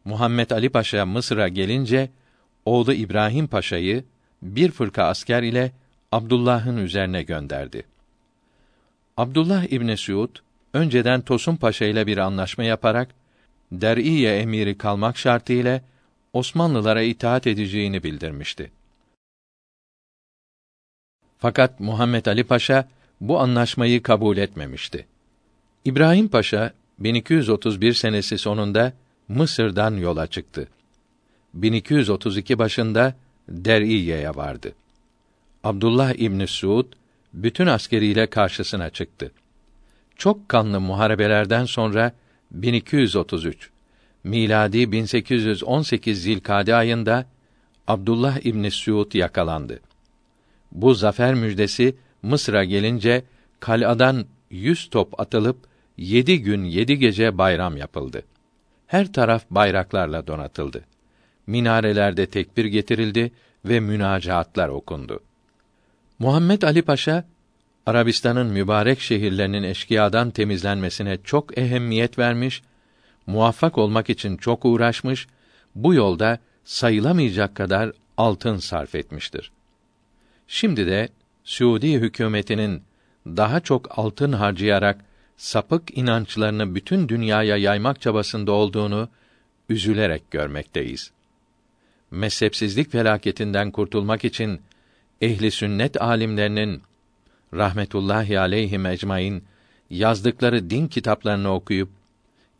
Muhammed Ali Paşa Mısır'a gelince oğlu İbrahim Paşa'yı bir fırka asker ile Abdullah'ın üzerine gönderdi. Abdullah İbni Suud önceden Tosun Paşa ile bir anlaşma yaparak Der'iye emiri kalmak şartıyla Osmanlılara itaat edeceğini bildirmişti. Fakat Muhammed Ali Paşa bu anlaşmayı kabul etmemişti. İbrahim Paşa 1231 senesi sonunda Mısır'dan yola çıktı. 1232 başında Der'iye'ye vardı. Abdullah İbn Suud bütün askeriyle karşısına çıktı. Çok kanlı muharebelerden sonra 1233 miladi 1818 Zilkade ayında Abdullah İbn Suud yakalandı. Bu zafer müjdesi Mısır'a gelince kal'adan yüz top atılıp yedi gün yedi gece bayram yapıldı. Her taraf bayraklarla donatıldı. Minarelerde tekbir getirildi ve münacaatlar okundu. Muhammed Ali Paşa Arabistan'ın mübarek şehirlerinin eşkıyadan temizlenmesine çok ehemmiyet vermiş, muvaffak olmak için çok uğraşmış, bu yolda sayılamayacak kadar altın sarf etmiştir. Şimdi de Suudi hükümetinin daha çok altın harcayarak sapık inançlarını bütün dünyaya yaymak çabasında olduğunu üzülerek görmekteyiz. Mezhepsizlik felaketinden kurtulmak için ehli sünnet alimlerinin rahmetullahi aleyhi ecmaîn yazdıkları din kitaplarını okuyup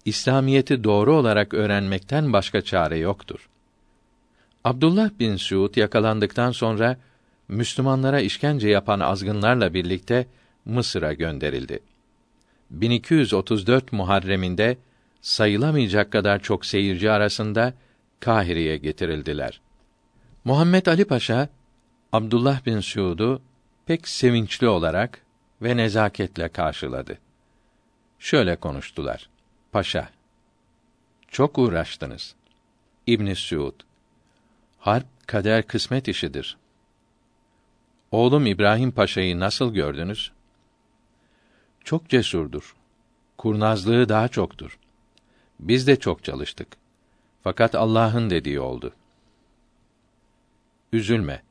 İslamiyeti doğru olarak öğrenmekten başka çare yoktur. Abdullah bin Suud yakalandıktan sonra Müslümanlara işkence yapan azgınlarla birlikte Mısır'a gönderildi. 1234 Muharrem'inde sayılamayacak kadar çok seyirci arasında Kahire'ye getirildiler. Muhammed Ali Paşa Abdullah bin Suud'u pek sevinçli olarak ve nezaketle karşıladı. Şöyle konuştular. Paşa, çok uğraştınız. İbn Suud, harp kader kısmet işidir. Oğlum İbrahim Paşa'yı nasıl gördünüz? Çok cesurdur. Kurnazlığı daha çoktur. Biz de çok çalıştık. Fakat Allah'ın dediği oldu. Üzülme.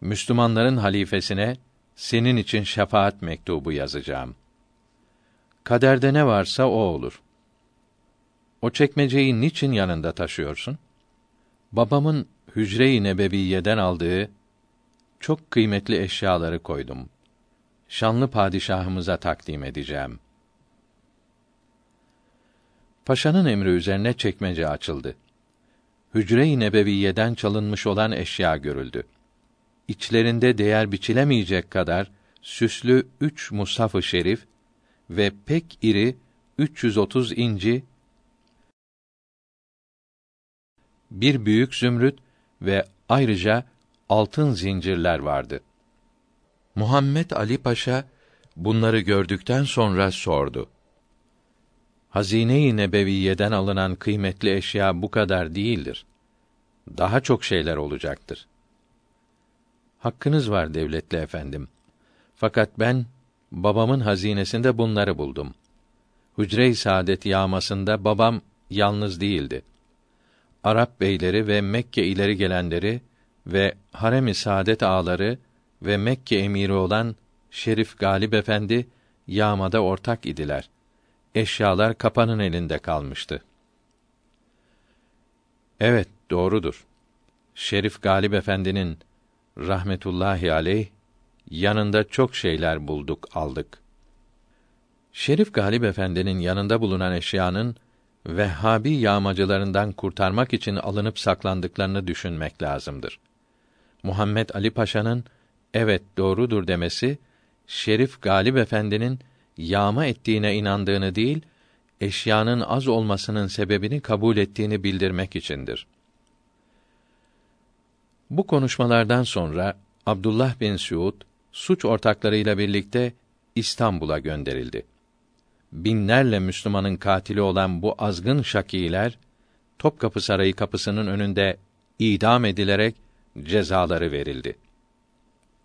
Müslümanların halifesine senin için şefaat mektubu yazacağım. Kaderde ne varsa o olur. O çekmeceyi niçin yanında taşıyorsun? Babamın hücre-i nebeviyeden aldığı çok kıymetli eşyaları koydum. Şanlı padişahımıza takdim edeceğim. Paşanın emri üzerine çekmece açıldı. Hücre-i nebeviyeden çalınmış olan eşya görüldü. İçlerinde değer biçilemeyecek kadar süslü üç mushaf-ı şerif ve pek iri 330 inci bir büyük zümrüt ve ayrıca altın zincirler vardı. Muhammed Ali Paşa bunları gördükten sonra sordu. Hazine-i Nebeviyeden alınan kıymetli eşya bu kadar değildir. Daha çok şeyler olacaktır. Hakkınız var devletli efendim. Fakat ben babamın hazinesinde bunları buldum. Hücre-i Saadet yağmasında babam yalnız değildi. Arap beyleri ve Mekke ileri gelenleri ve harem-i saadet ağaları ve Mekke emiri olan Şerif Galip Efendi yağmada ortak idiler. Eşyalar kapanın elinde kalmıştı. Evet, doğrudur. Şerif Galip Efendi'nin rahmetullahi aleyh yanında çok şeyler bulduk, aldık. Şerif Galip Efendi'nin yanında bulunan eşyanın Vehhabi yağmacılarından kurtarmak için alınıp saklandıklarını düşünmek lazımdır. Muhammed Ali Paşa'nın evet doğrudur demesi Şerif Galip Efendi'nin yağma ettiğine inandığını değil, eşyanın az olmasının sebebini kabul ettiğini bildirmek içindir. Bu konuşmalardan sonra Abdullah bin Suud suç ortaklarıyla birlikte İstanbul'a gönderildi. Binlerle Müslümanın katili olan bu azgın şakiler Topkapı Sarayı kapısının önünde idam edilerek cezaları verildi.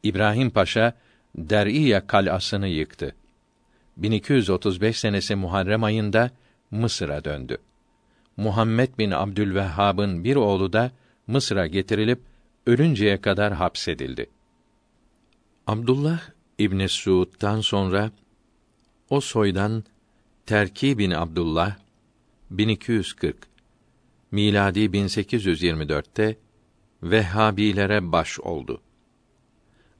İbrahim Paşa Der'iye kal'asını yıktı. 1235 senesi Muharrem ayında Mısır'a döndü. Muhammed bin Abdülvehhab'ın bir oğlu da Mısır'a getirilip ölünceye kadar hapsedildi. Abdullah İbn Suud'dan sonra o soydan Terki bin Abdullah 1240 miladi 1824'te Vehhabilere baş oldu.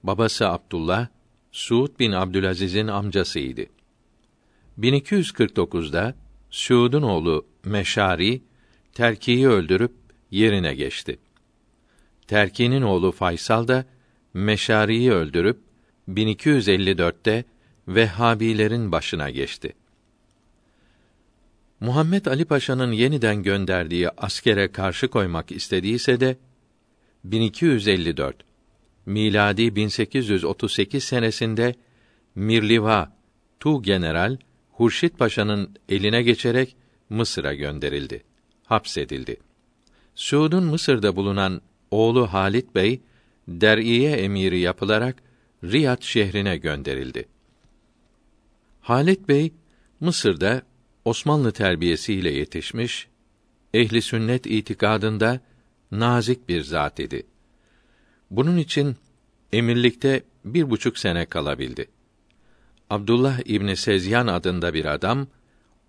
Babası Abdullah Suud bin Abdülaziz'in amcasıydı. 1249'da Suud'un oğlu Meşari Terki'yi öldürüp yerine geçti. Terki'nin oğlu Faysal da Meşari'yi öldürüp 1254'te Vehhabilerin başına geçti. Muhammed Ali Paşa'nın yeniden gönderdiği askere karşı koymak istediyse de 1254 miladi 1838 senesinde Mirliva Tu General Hurşit Paşa'nın eline geçerek Mısır'a gönderildi. Hapsedildi. Suud'un Mısır'da bulunan oğlu Halit Bey der'iye emiri yapılarak Riyad şehrine gönderildi. Halit Bey Mısır'da Osmanlı terbiyesiyle yetişmiş, ehli sünnet itikadında nazik bir zat idi. Bunun için emirlikte bir buçuk sene kalabildi. Abdullah İbni Sezyan adında bir adam,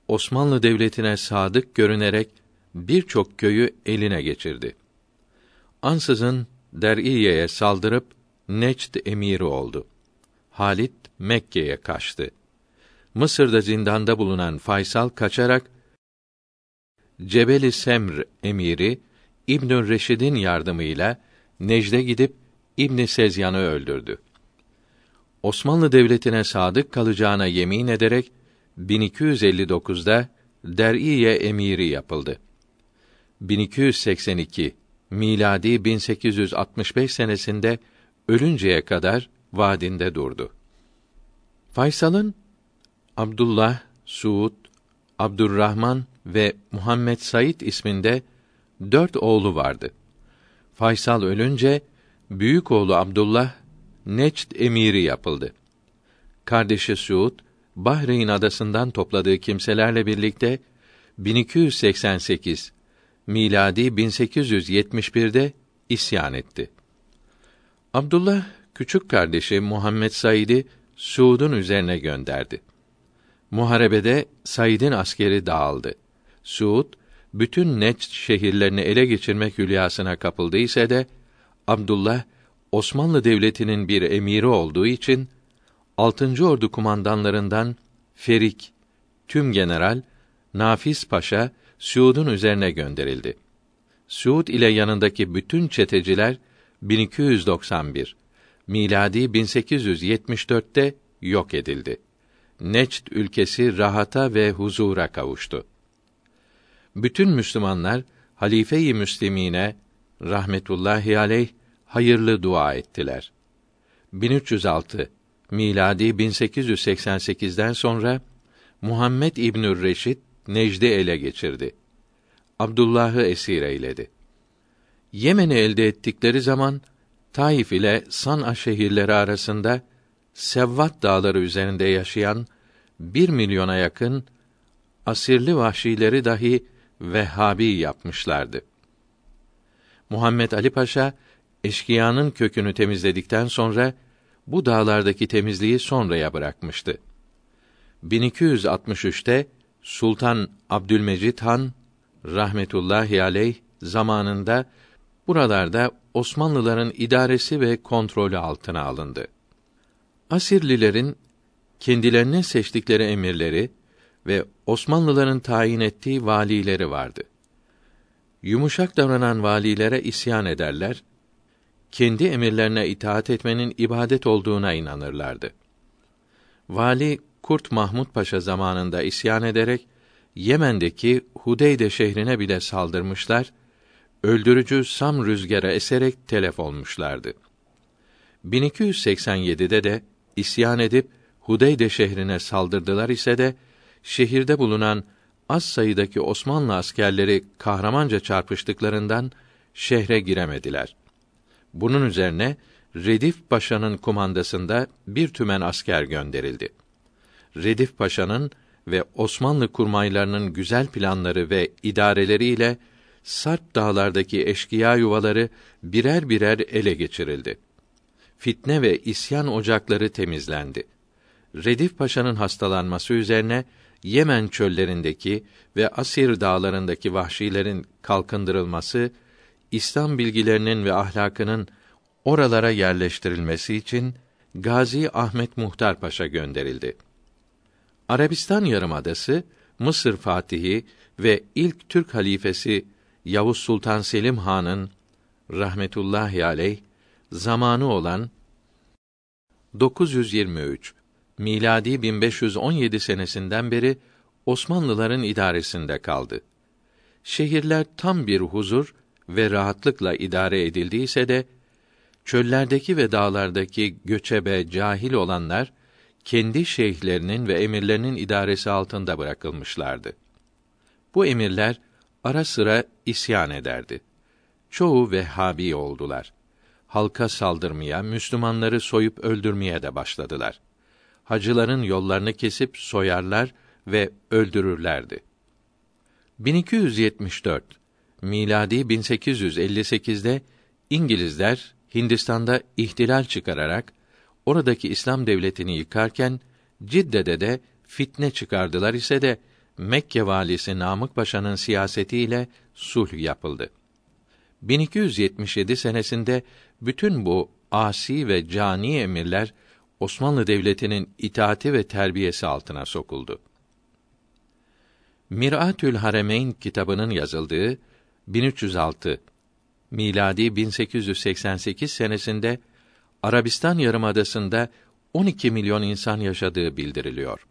Osmanlı Devleti'ne sadık görünerek birçok köyü eline geçirdi. Ansızın Der'iye'ye saldırıp Necd emiri oldu. Halit Mekke'ye kaçtı. Mısır'da zindanda bulunan Faysal kaçarak Cebeli Semr emiri İbn Reşid'in yardımıyla Necd'e gidip İbn Sezyan'ı öldürdü. Osmanlı Devleti'ne sadık kalacağına yemin ederek 1259'da Der'iye emiri yapıldı. 1282 miladi 1865 senesinde ölünceye kadar vadinde durdu. Faysal'ın Abdullah, Suud, Abdurrahman ve Muhammed Said isminde dört oğlu vardı. Faysal ölünce büyük oğlu Abdullah Necd emiri yapıldı. Kardeşi Suud Bahreyn adasından topladığı kimselerle birlikte 1288 miladi 1871'de isyan etti. Abdullah küçük kardeşi Muhammed Said'i Suud'un üzerine gönderdi. Muharebede Said'in askeri dağıldı. Suud bütün Necd şehirlerini ele geçirmek hülyasına kapıldı ise de Abdullah Osmanlı Devleti'nin bir emiri olduğu için 6. Ordu kumandanlarından Ferik, tüm general Nafiz Paşa Suud'un üzerine gönderildi. Suud ile yanındaki bütün çeteciler 1291 miladi 1874'te yok edildi. Necd ülkesi rahata ve huzura kavuştu. Bütün Müslümanlar halife-i Müslimine rahmetullahi aleyh hayırlı dua ettiler. 1306 miladi 1888'den sonra Muhammed İbnü Reşid Necd'i ele geçirdi. Abdullah'ı esir eyledi. Yemen'i elde ettikleri zaman Taif ile San'a şehirleri arasında Sevvat dağları üzerinde yaşayan bir milyona yakın asirli vahşileri dahi Vehhabi yapmışlardı. Muhammed Ali Paşa eşkıyanın kökünü temizledikten sonra bu dağlardaki temizliği sonraya bırakmıştı. 1263'te Sultan Abdülmecid Han rahmetullahi aleyh zamanında buralarda Osmanlıların idaresi ve kontrolü altına alındı. Asirlilerin kendilerine seçtikleri emirleri ve Osmanlıların tayin ettiği valileri vardı. Yumuşak davranan valilere isyan ederler, kendi emirlerine itaat etmenin ibadet olduğuna inanırlardı. Vali Kurt Mahmud Paşa zamanında isyan ederek Yemen'deki Hudeyde şehrine bile saldırmışlar, öldürücü Sam rüzgara eserek telef olmuşlardı. 1287'de de isyan edip Hudeyde şehrine saldırdılar ise de şehirde bulunan az sayıdaki Osmanlı askerleri kahramanca çarpıştıklarından şehre giremediler. Bunun üzerine Redif Paşa'nın kumandasında bir tümen asker gönderildi. Redif Paşa'nın ve Osmanlı kurmaylarının güzel planları ve idareleriyle Sarp dağlardaki eşkıya yuvaları birer birer ele geçirildi. Fitne ve isyan ocakları temizlendi. Redif Paşa'nın hastalanması üzerine Yemen çöllerindeki ve Asir dağlarındaki vahşilerin kalkındırılması, İslam bilgilerinin ve ahlakının oralara yerleştirilmesi için Gazi Ahmet Muhtar Paşa gönderildi. Arabistan Yarımadası Mısır Fatihi ve ilk Türk halifesi Yavuz Sultan Selim Han'ın rahmetullahi aleyh zamanı olan 923 miladi 1517 senesinden beri Osmanlıların idaresinde kaldı. Şehirler tam bir huzur ve rahatlıkla idare edildiyse de çöllerdeki ve dağlardaki göçebe cahil olanlar kendi şeyhlerinin ve emirlerinin idaresi altında bırakılmışlardı. Bu emirler ara sıra isyan ederdi. Çoğu Vehhabi oldular. Halka saldırmaya, Müslümanları soyup öldürmeye de başladılar. Hacıların yollarını kesip soyarlar ve öldürürlerdi. 1274 miladi 1858'de İngilizler Hindistan'da ihtilal çıkararak oradaki İslam devletini yıkarken Cidde'de de fitne çıkardılar ise de Mekke valisi Namık Paşa'nın siyasetiyle sulh yapıldı. 1277 senesinde bütün bu asi ve cani emirler Osmanlı Devleti'nin itaati ve terbiyesi altına sokuldu. Miratül Haremeyn kitabının yazıldığı 1306 miladi 1888 senesinde Arabistan Yarımadası'nda 12 milyon insan yaşadığı bildiriliyor.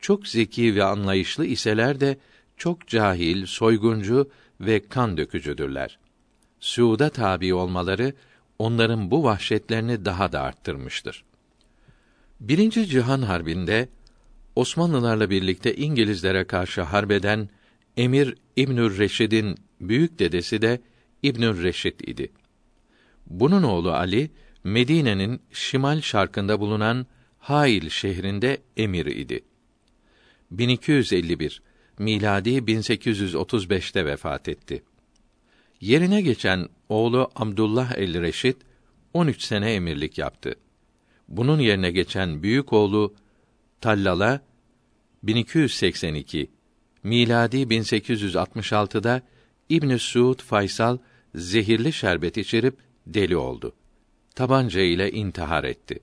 Çok zeki ve anlayışlı iseler de çok cahil, soyguncu ve kan dökücüdürler. Suud'a tabi olmaları onların bu vahşetlerini daha da arttırmıştır. Birinci Cihan Harbi'nde Osmanlılarla birlikte İngilizlere karşı harbeden Emir İbnül Reşid'in büyük dedesi de İbnül Reşid idi. Bunun oğlu Ali Medine'nin şimal şarkında bulunan Hail şehrinde emir idi. 1251 miladi 1835'te vefat etti. Yerine geçen oğlu Abdullah el Reşid 13 sene emirlik yaptı. Bunun yerine geçen büyük oğlu Tallala 1282 miladi 1866'da İbn Suud Faysal zehirli şerbet içirip deli oldu. Tabanca ile intihar etti.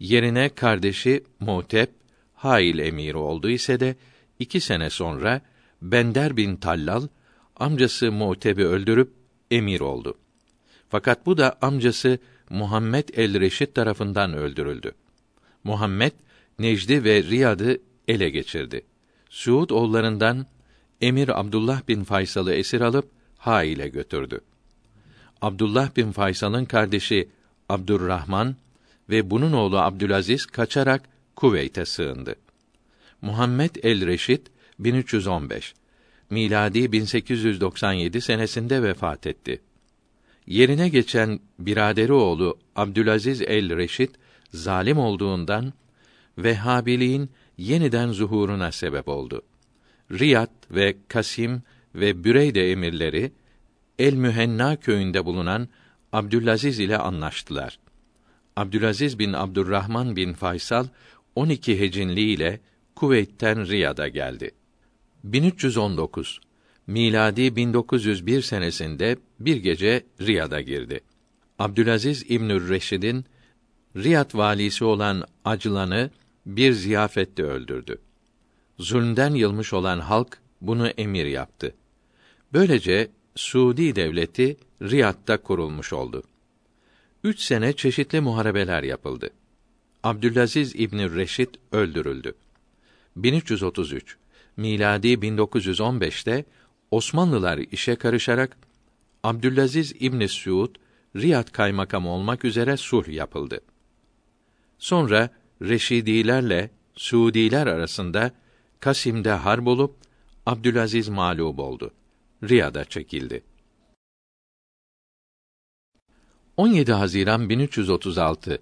Yerine kardeşi Mutep Hail emiri oldu ise de iki sene sonra Bender bin Tallal amcası Mu'teb'i öldürüp emir oldu. Fakat bu da amcası Muhammed el Reşid tarafından öldürüldü. Muhammed Necdi ve Riyad'ı ele geçirdi. Suud oğullarından Emir Abdullah bin Faysal'ı esir alıp Hail'e götürdü. Abdullah bin Faysal'ın kardeşi Abdurrahman ve bunun oğlu Abdülaziz kaçarak Kuveyt'e sığındı. Muhammed el Reşid 1315 miladi 1897 senesinde vefat etti. Yerine geçen biraderi oğlu Abdülaziz el Reşid zalim olduğundan Vehhabiliğin yeniden zuhuruna sebep oldu. Riyad ve Kasim ve Büreyde emirleri El Mühenna köyünde bulunan Abdülaziz ile anlaştılar. Abdülaziz bin Abdurrahman bin Faysal 12 hecinli ile Kuveyt'ten Riyad'a geldi. 1319 miladi 1901 senesinde bir gece Riyad'a girdi. Abdülaziz İbnü Reşid'in Riyad valisi olan Acılan'ı bir ziyafette öldürdü. Zulmden yılmış olan halk bunu emir yaptı. Böylece Suudi devleti Riyad'da kurulmuş oldu. Üç sene çeşitli muharebeler yapıldı. Abdülaziz İbni Reşid öldürüldü. 1333 miladi 1915'te Osmanlılar işe karışarak Abdülaziz İbni Suud Riyad kaymakam olmak üzere sulh yapıldı. Sonra Reşidilerle Suudiler arasında Kasim'de harp olup Abdülaziz mağlup oldu. Riyad'a çekildi. 17 Haziran 1336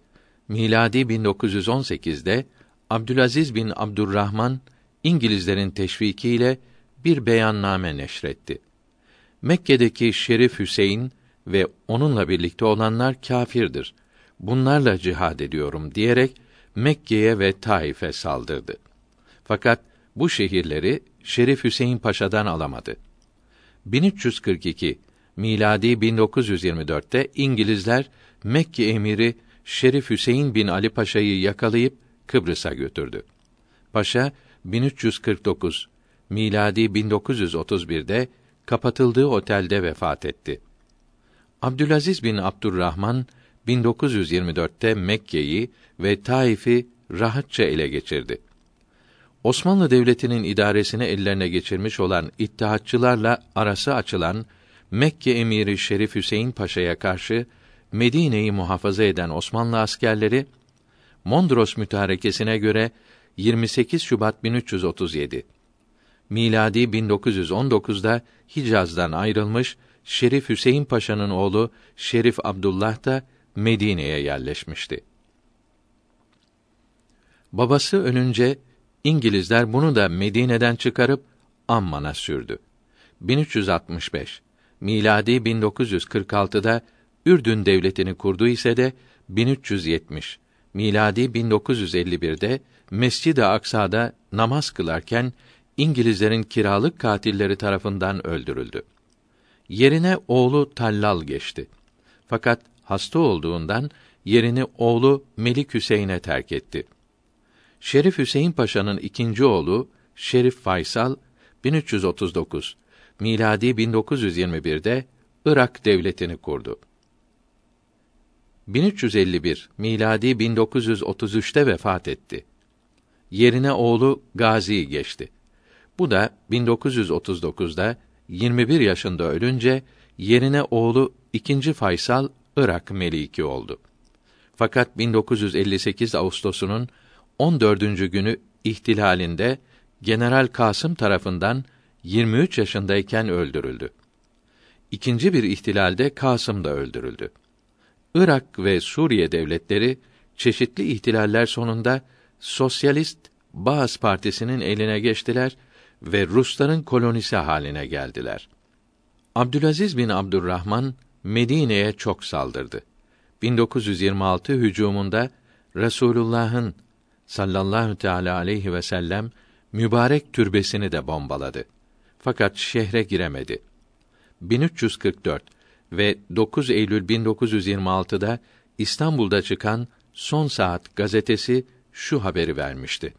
miladi 1918'de Abdülaziz bin Abdurrahman İngilizlerin teşvikiyle bir beyanname neşretti. Mekke'deki Şerif Hüseyin ve onunla birlikte olanlar kâfirdir. Bunlarla cihad ediyorum diyerek Mekke'ye ve Taif'e saldırdı. Fakat bu şehirleri Şerif Hüseyin Paşa'dan alamadı. 1342 miladi 1924'te İngilizler Mekke emiri Şerif Hüseyin bin Ali Paşa'yı yakalayıp Kıbrıs'a götürdü. Paşa 1349 miladi 1931'de kapatıldığı otelde vefat etti. Abdülaziz bin Abdurrahman 1924'te Mekke'yi ve Taif'i rahatça ele geçirdi. Osmanlı Devleti'nin idaresini ellerine geçirmiş olan İttihatçılarla arası açılan Mekke emiri Şerif Hüseyin Paşa'ya karşı Medine'yi muhafaza eden Osmanlı askerleri Mondros mütarekesine göre 28 Şubat 1337 miladi 1919'da Hicaz'dan ayrılmış Şerif Hüseyin Paşa'nın oğlu Şerif Abdullah da Medine'ye yerleşmişti. Babası ölünce İngilizler bunu da Medine'den çıkarıp Amman'a sürdü. 1365 miladi 1946'da Ürdün devletini kurdu ise de 1370 miladi 1951'de Mescid-i Aksa'da namaz kılarken İngilizlerin kiralık katilleri tarafından öldürüldü. Yerine oğlu Tallal geçti. Fakat hasta olduğundan yerini oğlu Melik Hüseyin'e terk etti. Şerif Hüseyin Paşa'nın ikinci oğlu Şerif Faysal 1339 miladi 1921'de Irak devletini kurdu. 1351 miladi 1933'te vefat etti. Yerine oğlu Gazi geçti. Bu da 1939'da 21 yaşında ölünce yerine oğlu 2. Faysal Irak meliki oldu. Fakat 1958 Ağustos'unun 14. günü ihtilalinde General Kasım tarafından 23 yaşındayken öldürüldü. İkinci bir ihtilalde Kasım da öldürüldü. Irak ve Suriye devletleri çeşitli ihtilaller sonunda Sosyalist Baas Partisi'nin eline geçtiler ve Rusların kolonisi haline geldiler. Abdülaziz bin Abdurrahman Medine'ye çok saldırdı. 1926 hücumunda Resulullah'ın sallallahu teala aleyhi ve sellem mübarek türbesini de bombaladı. Fakat şehre giremedi. 1344 ve 9 Eylül 1926'da İstanbul'da çıkan Son Saat gazetesi şu haberi vermişti.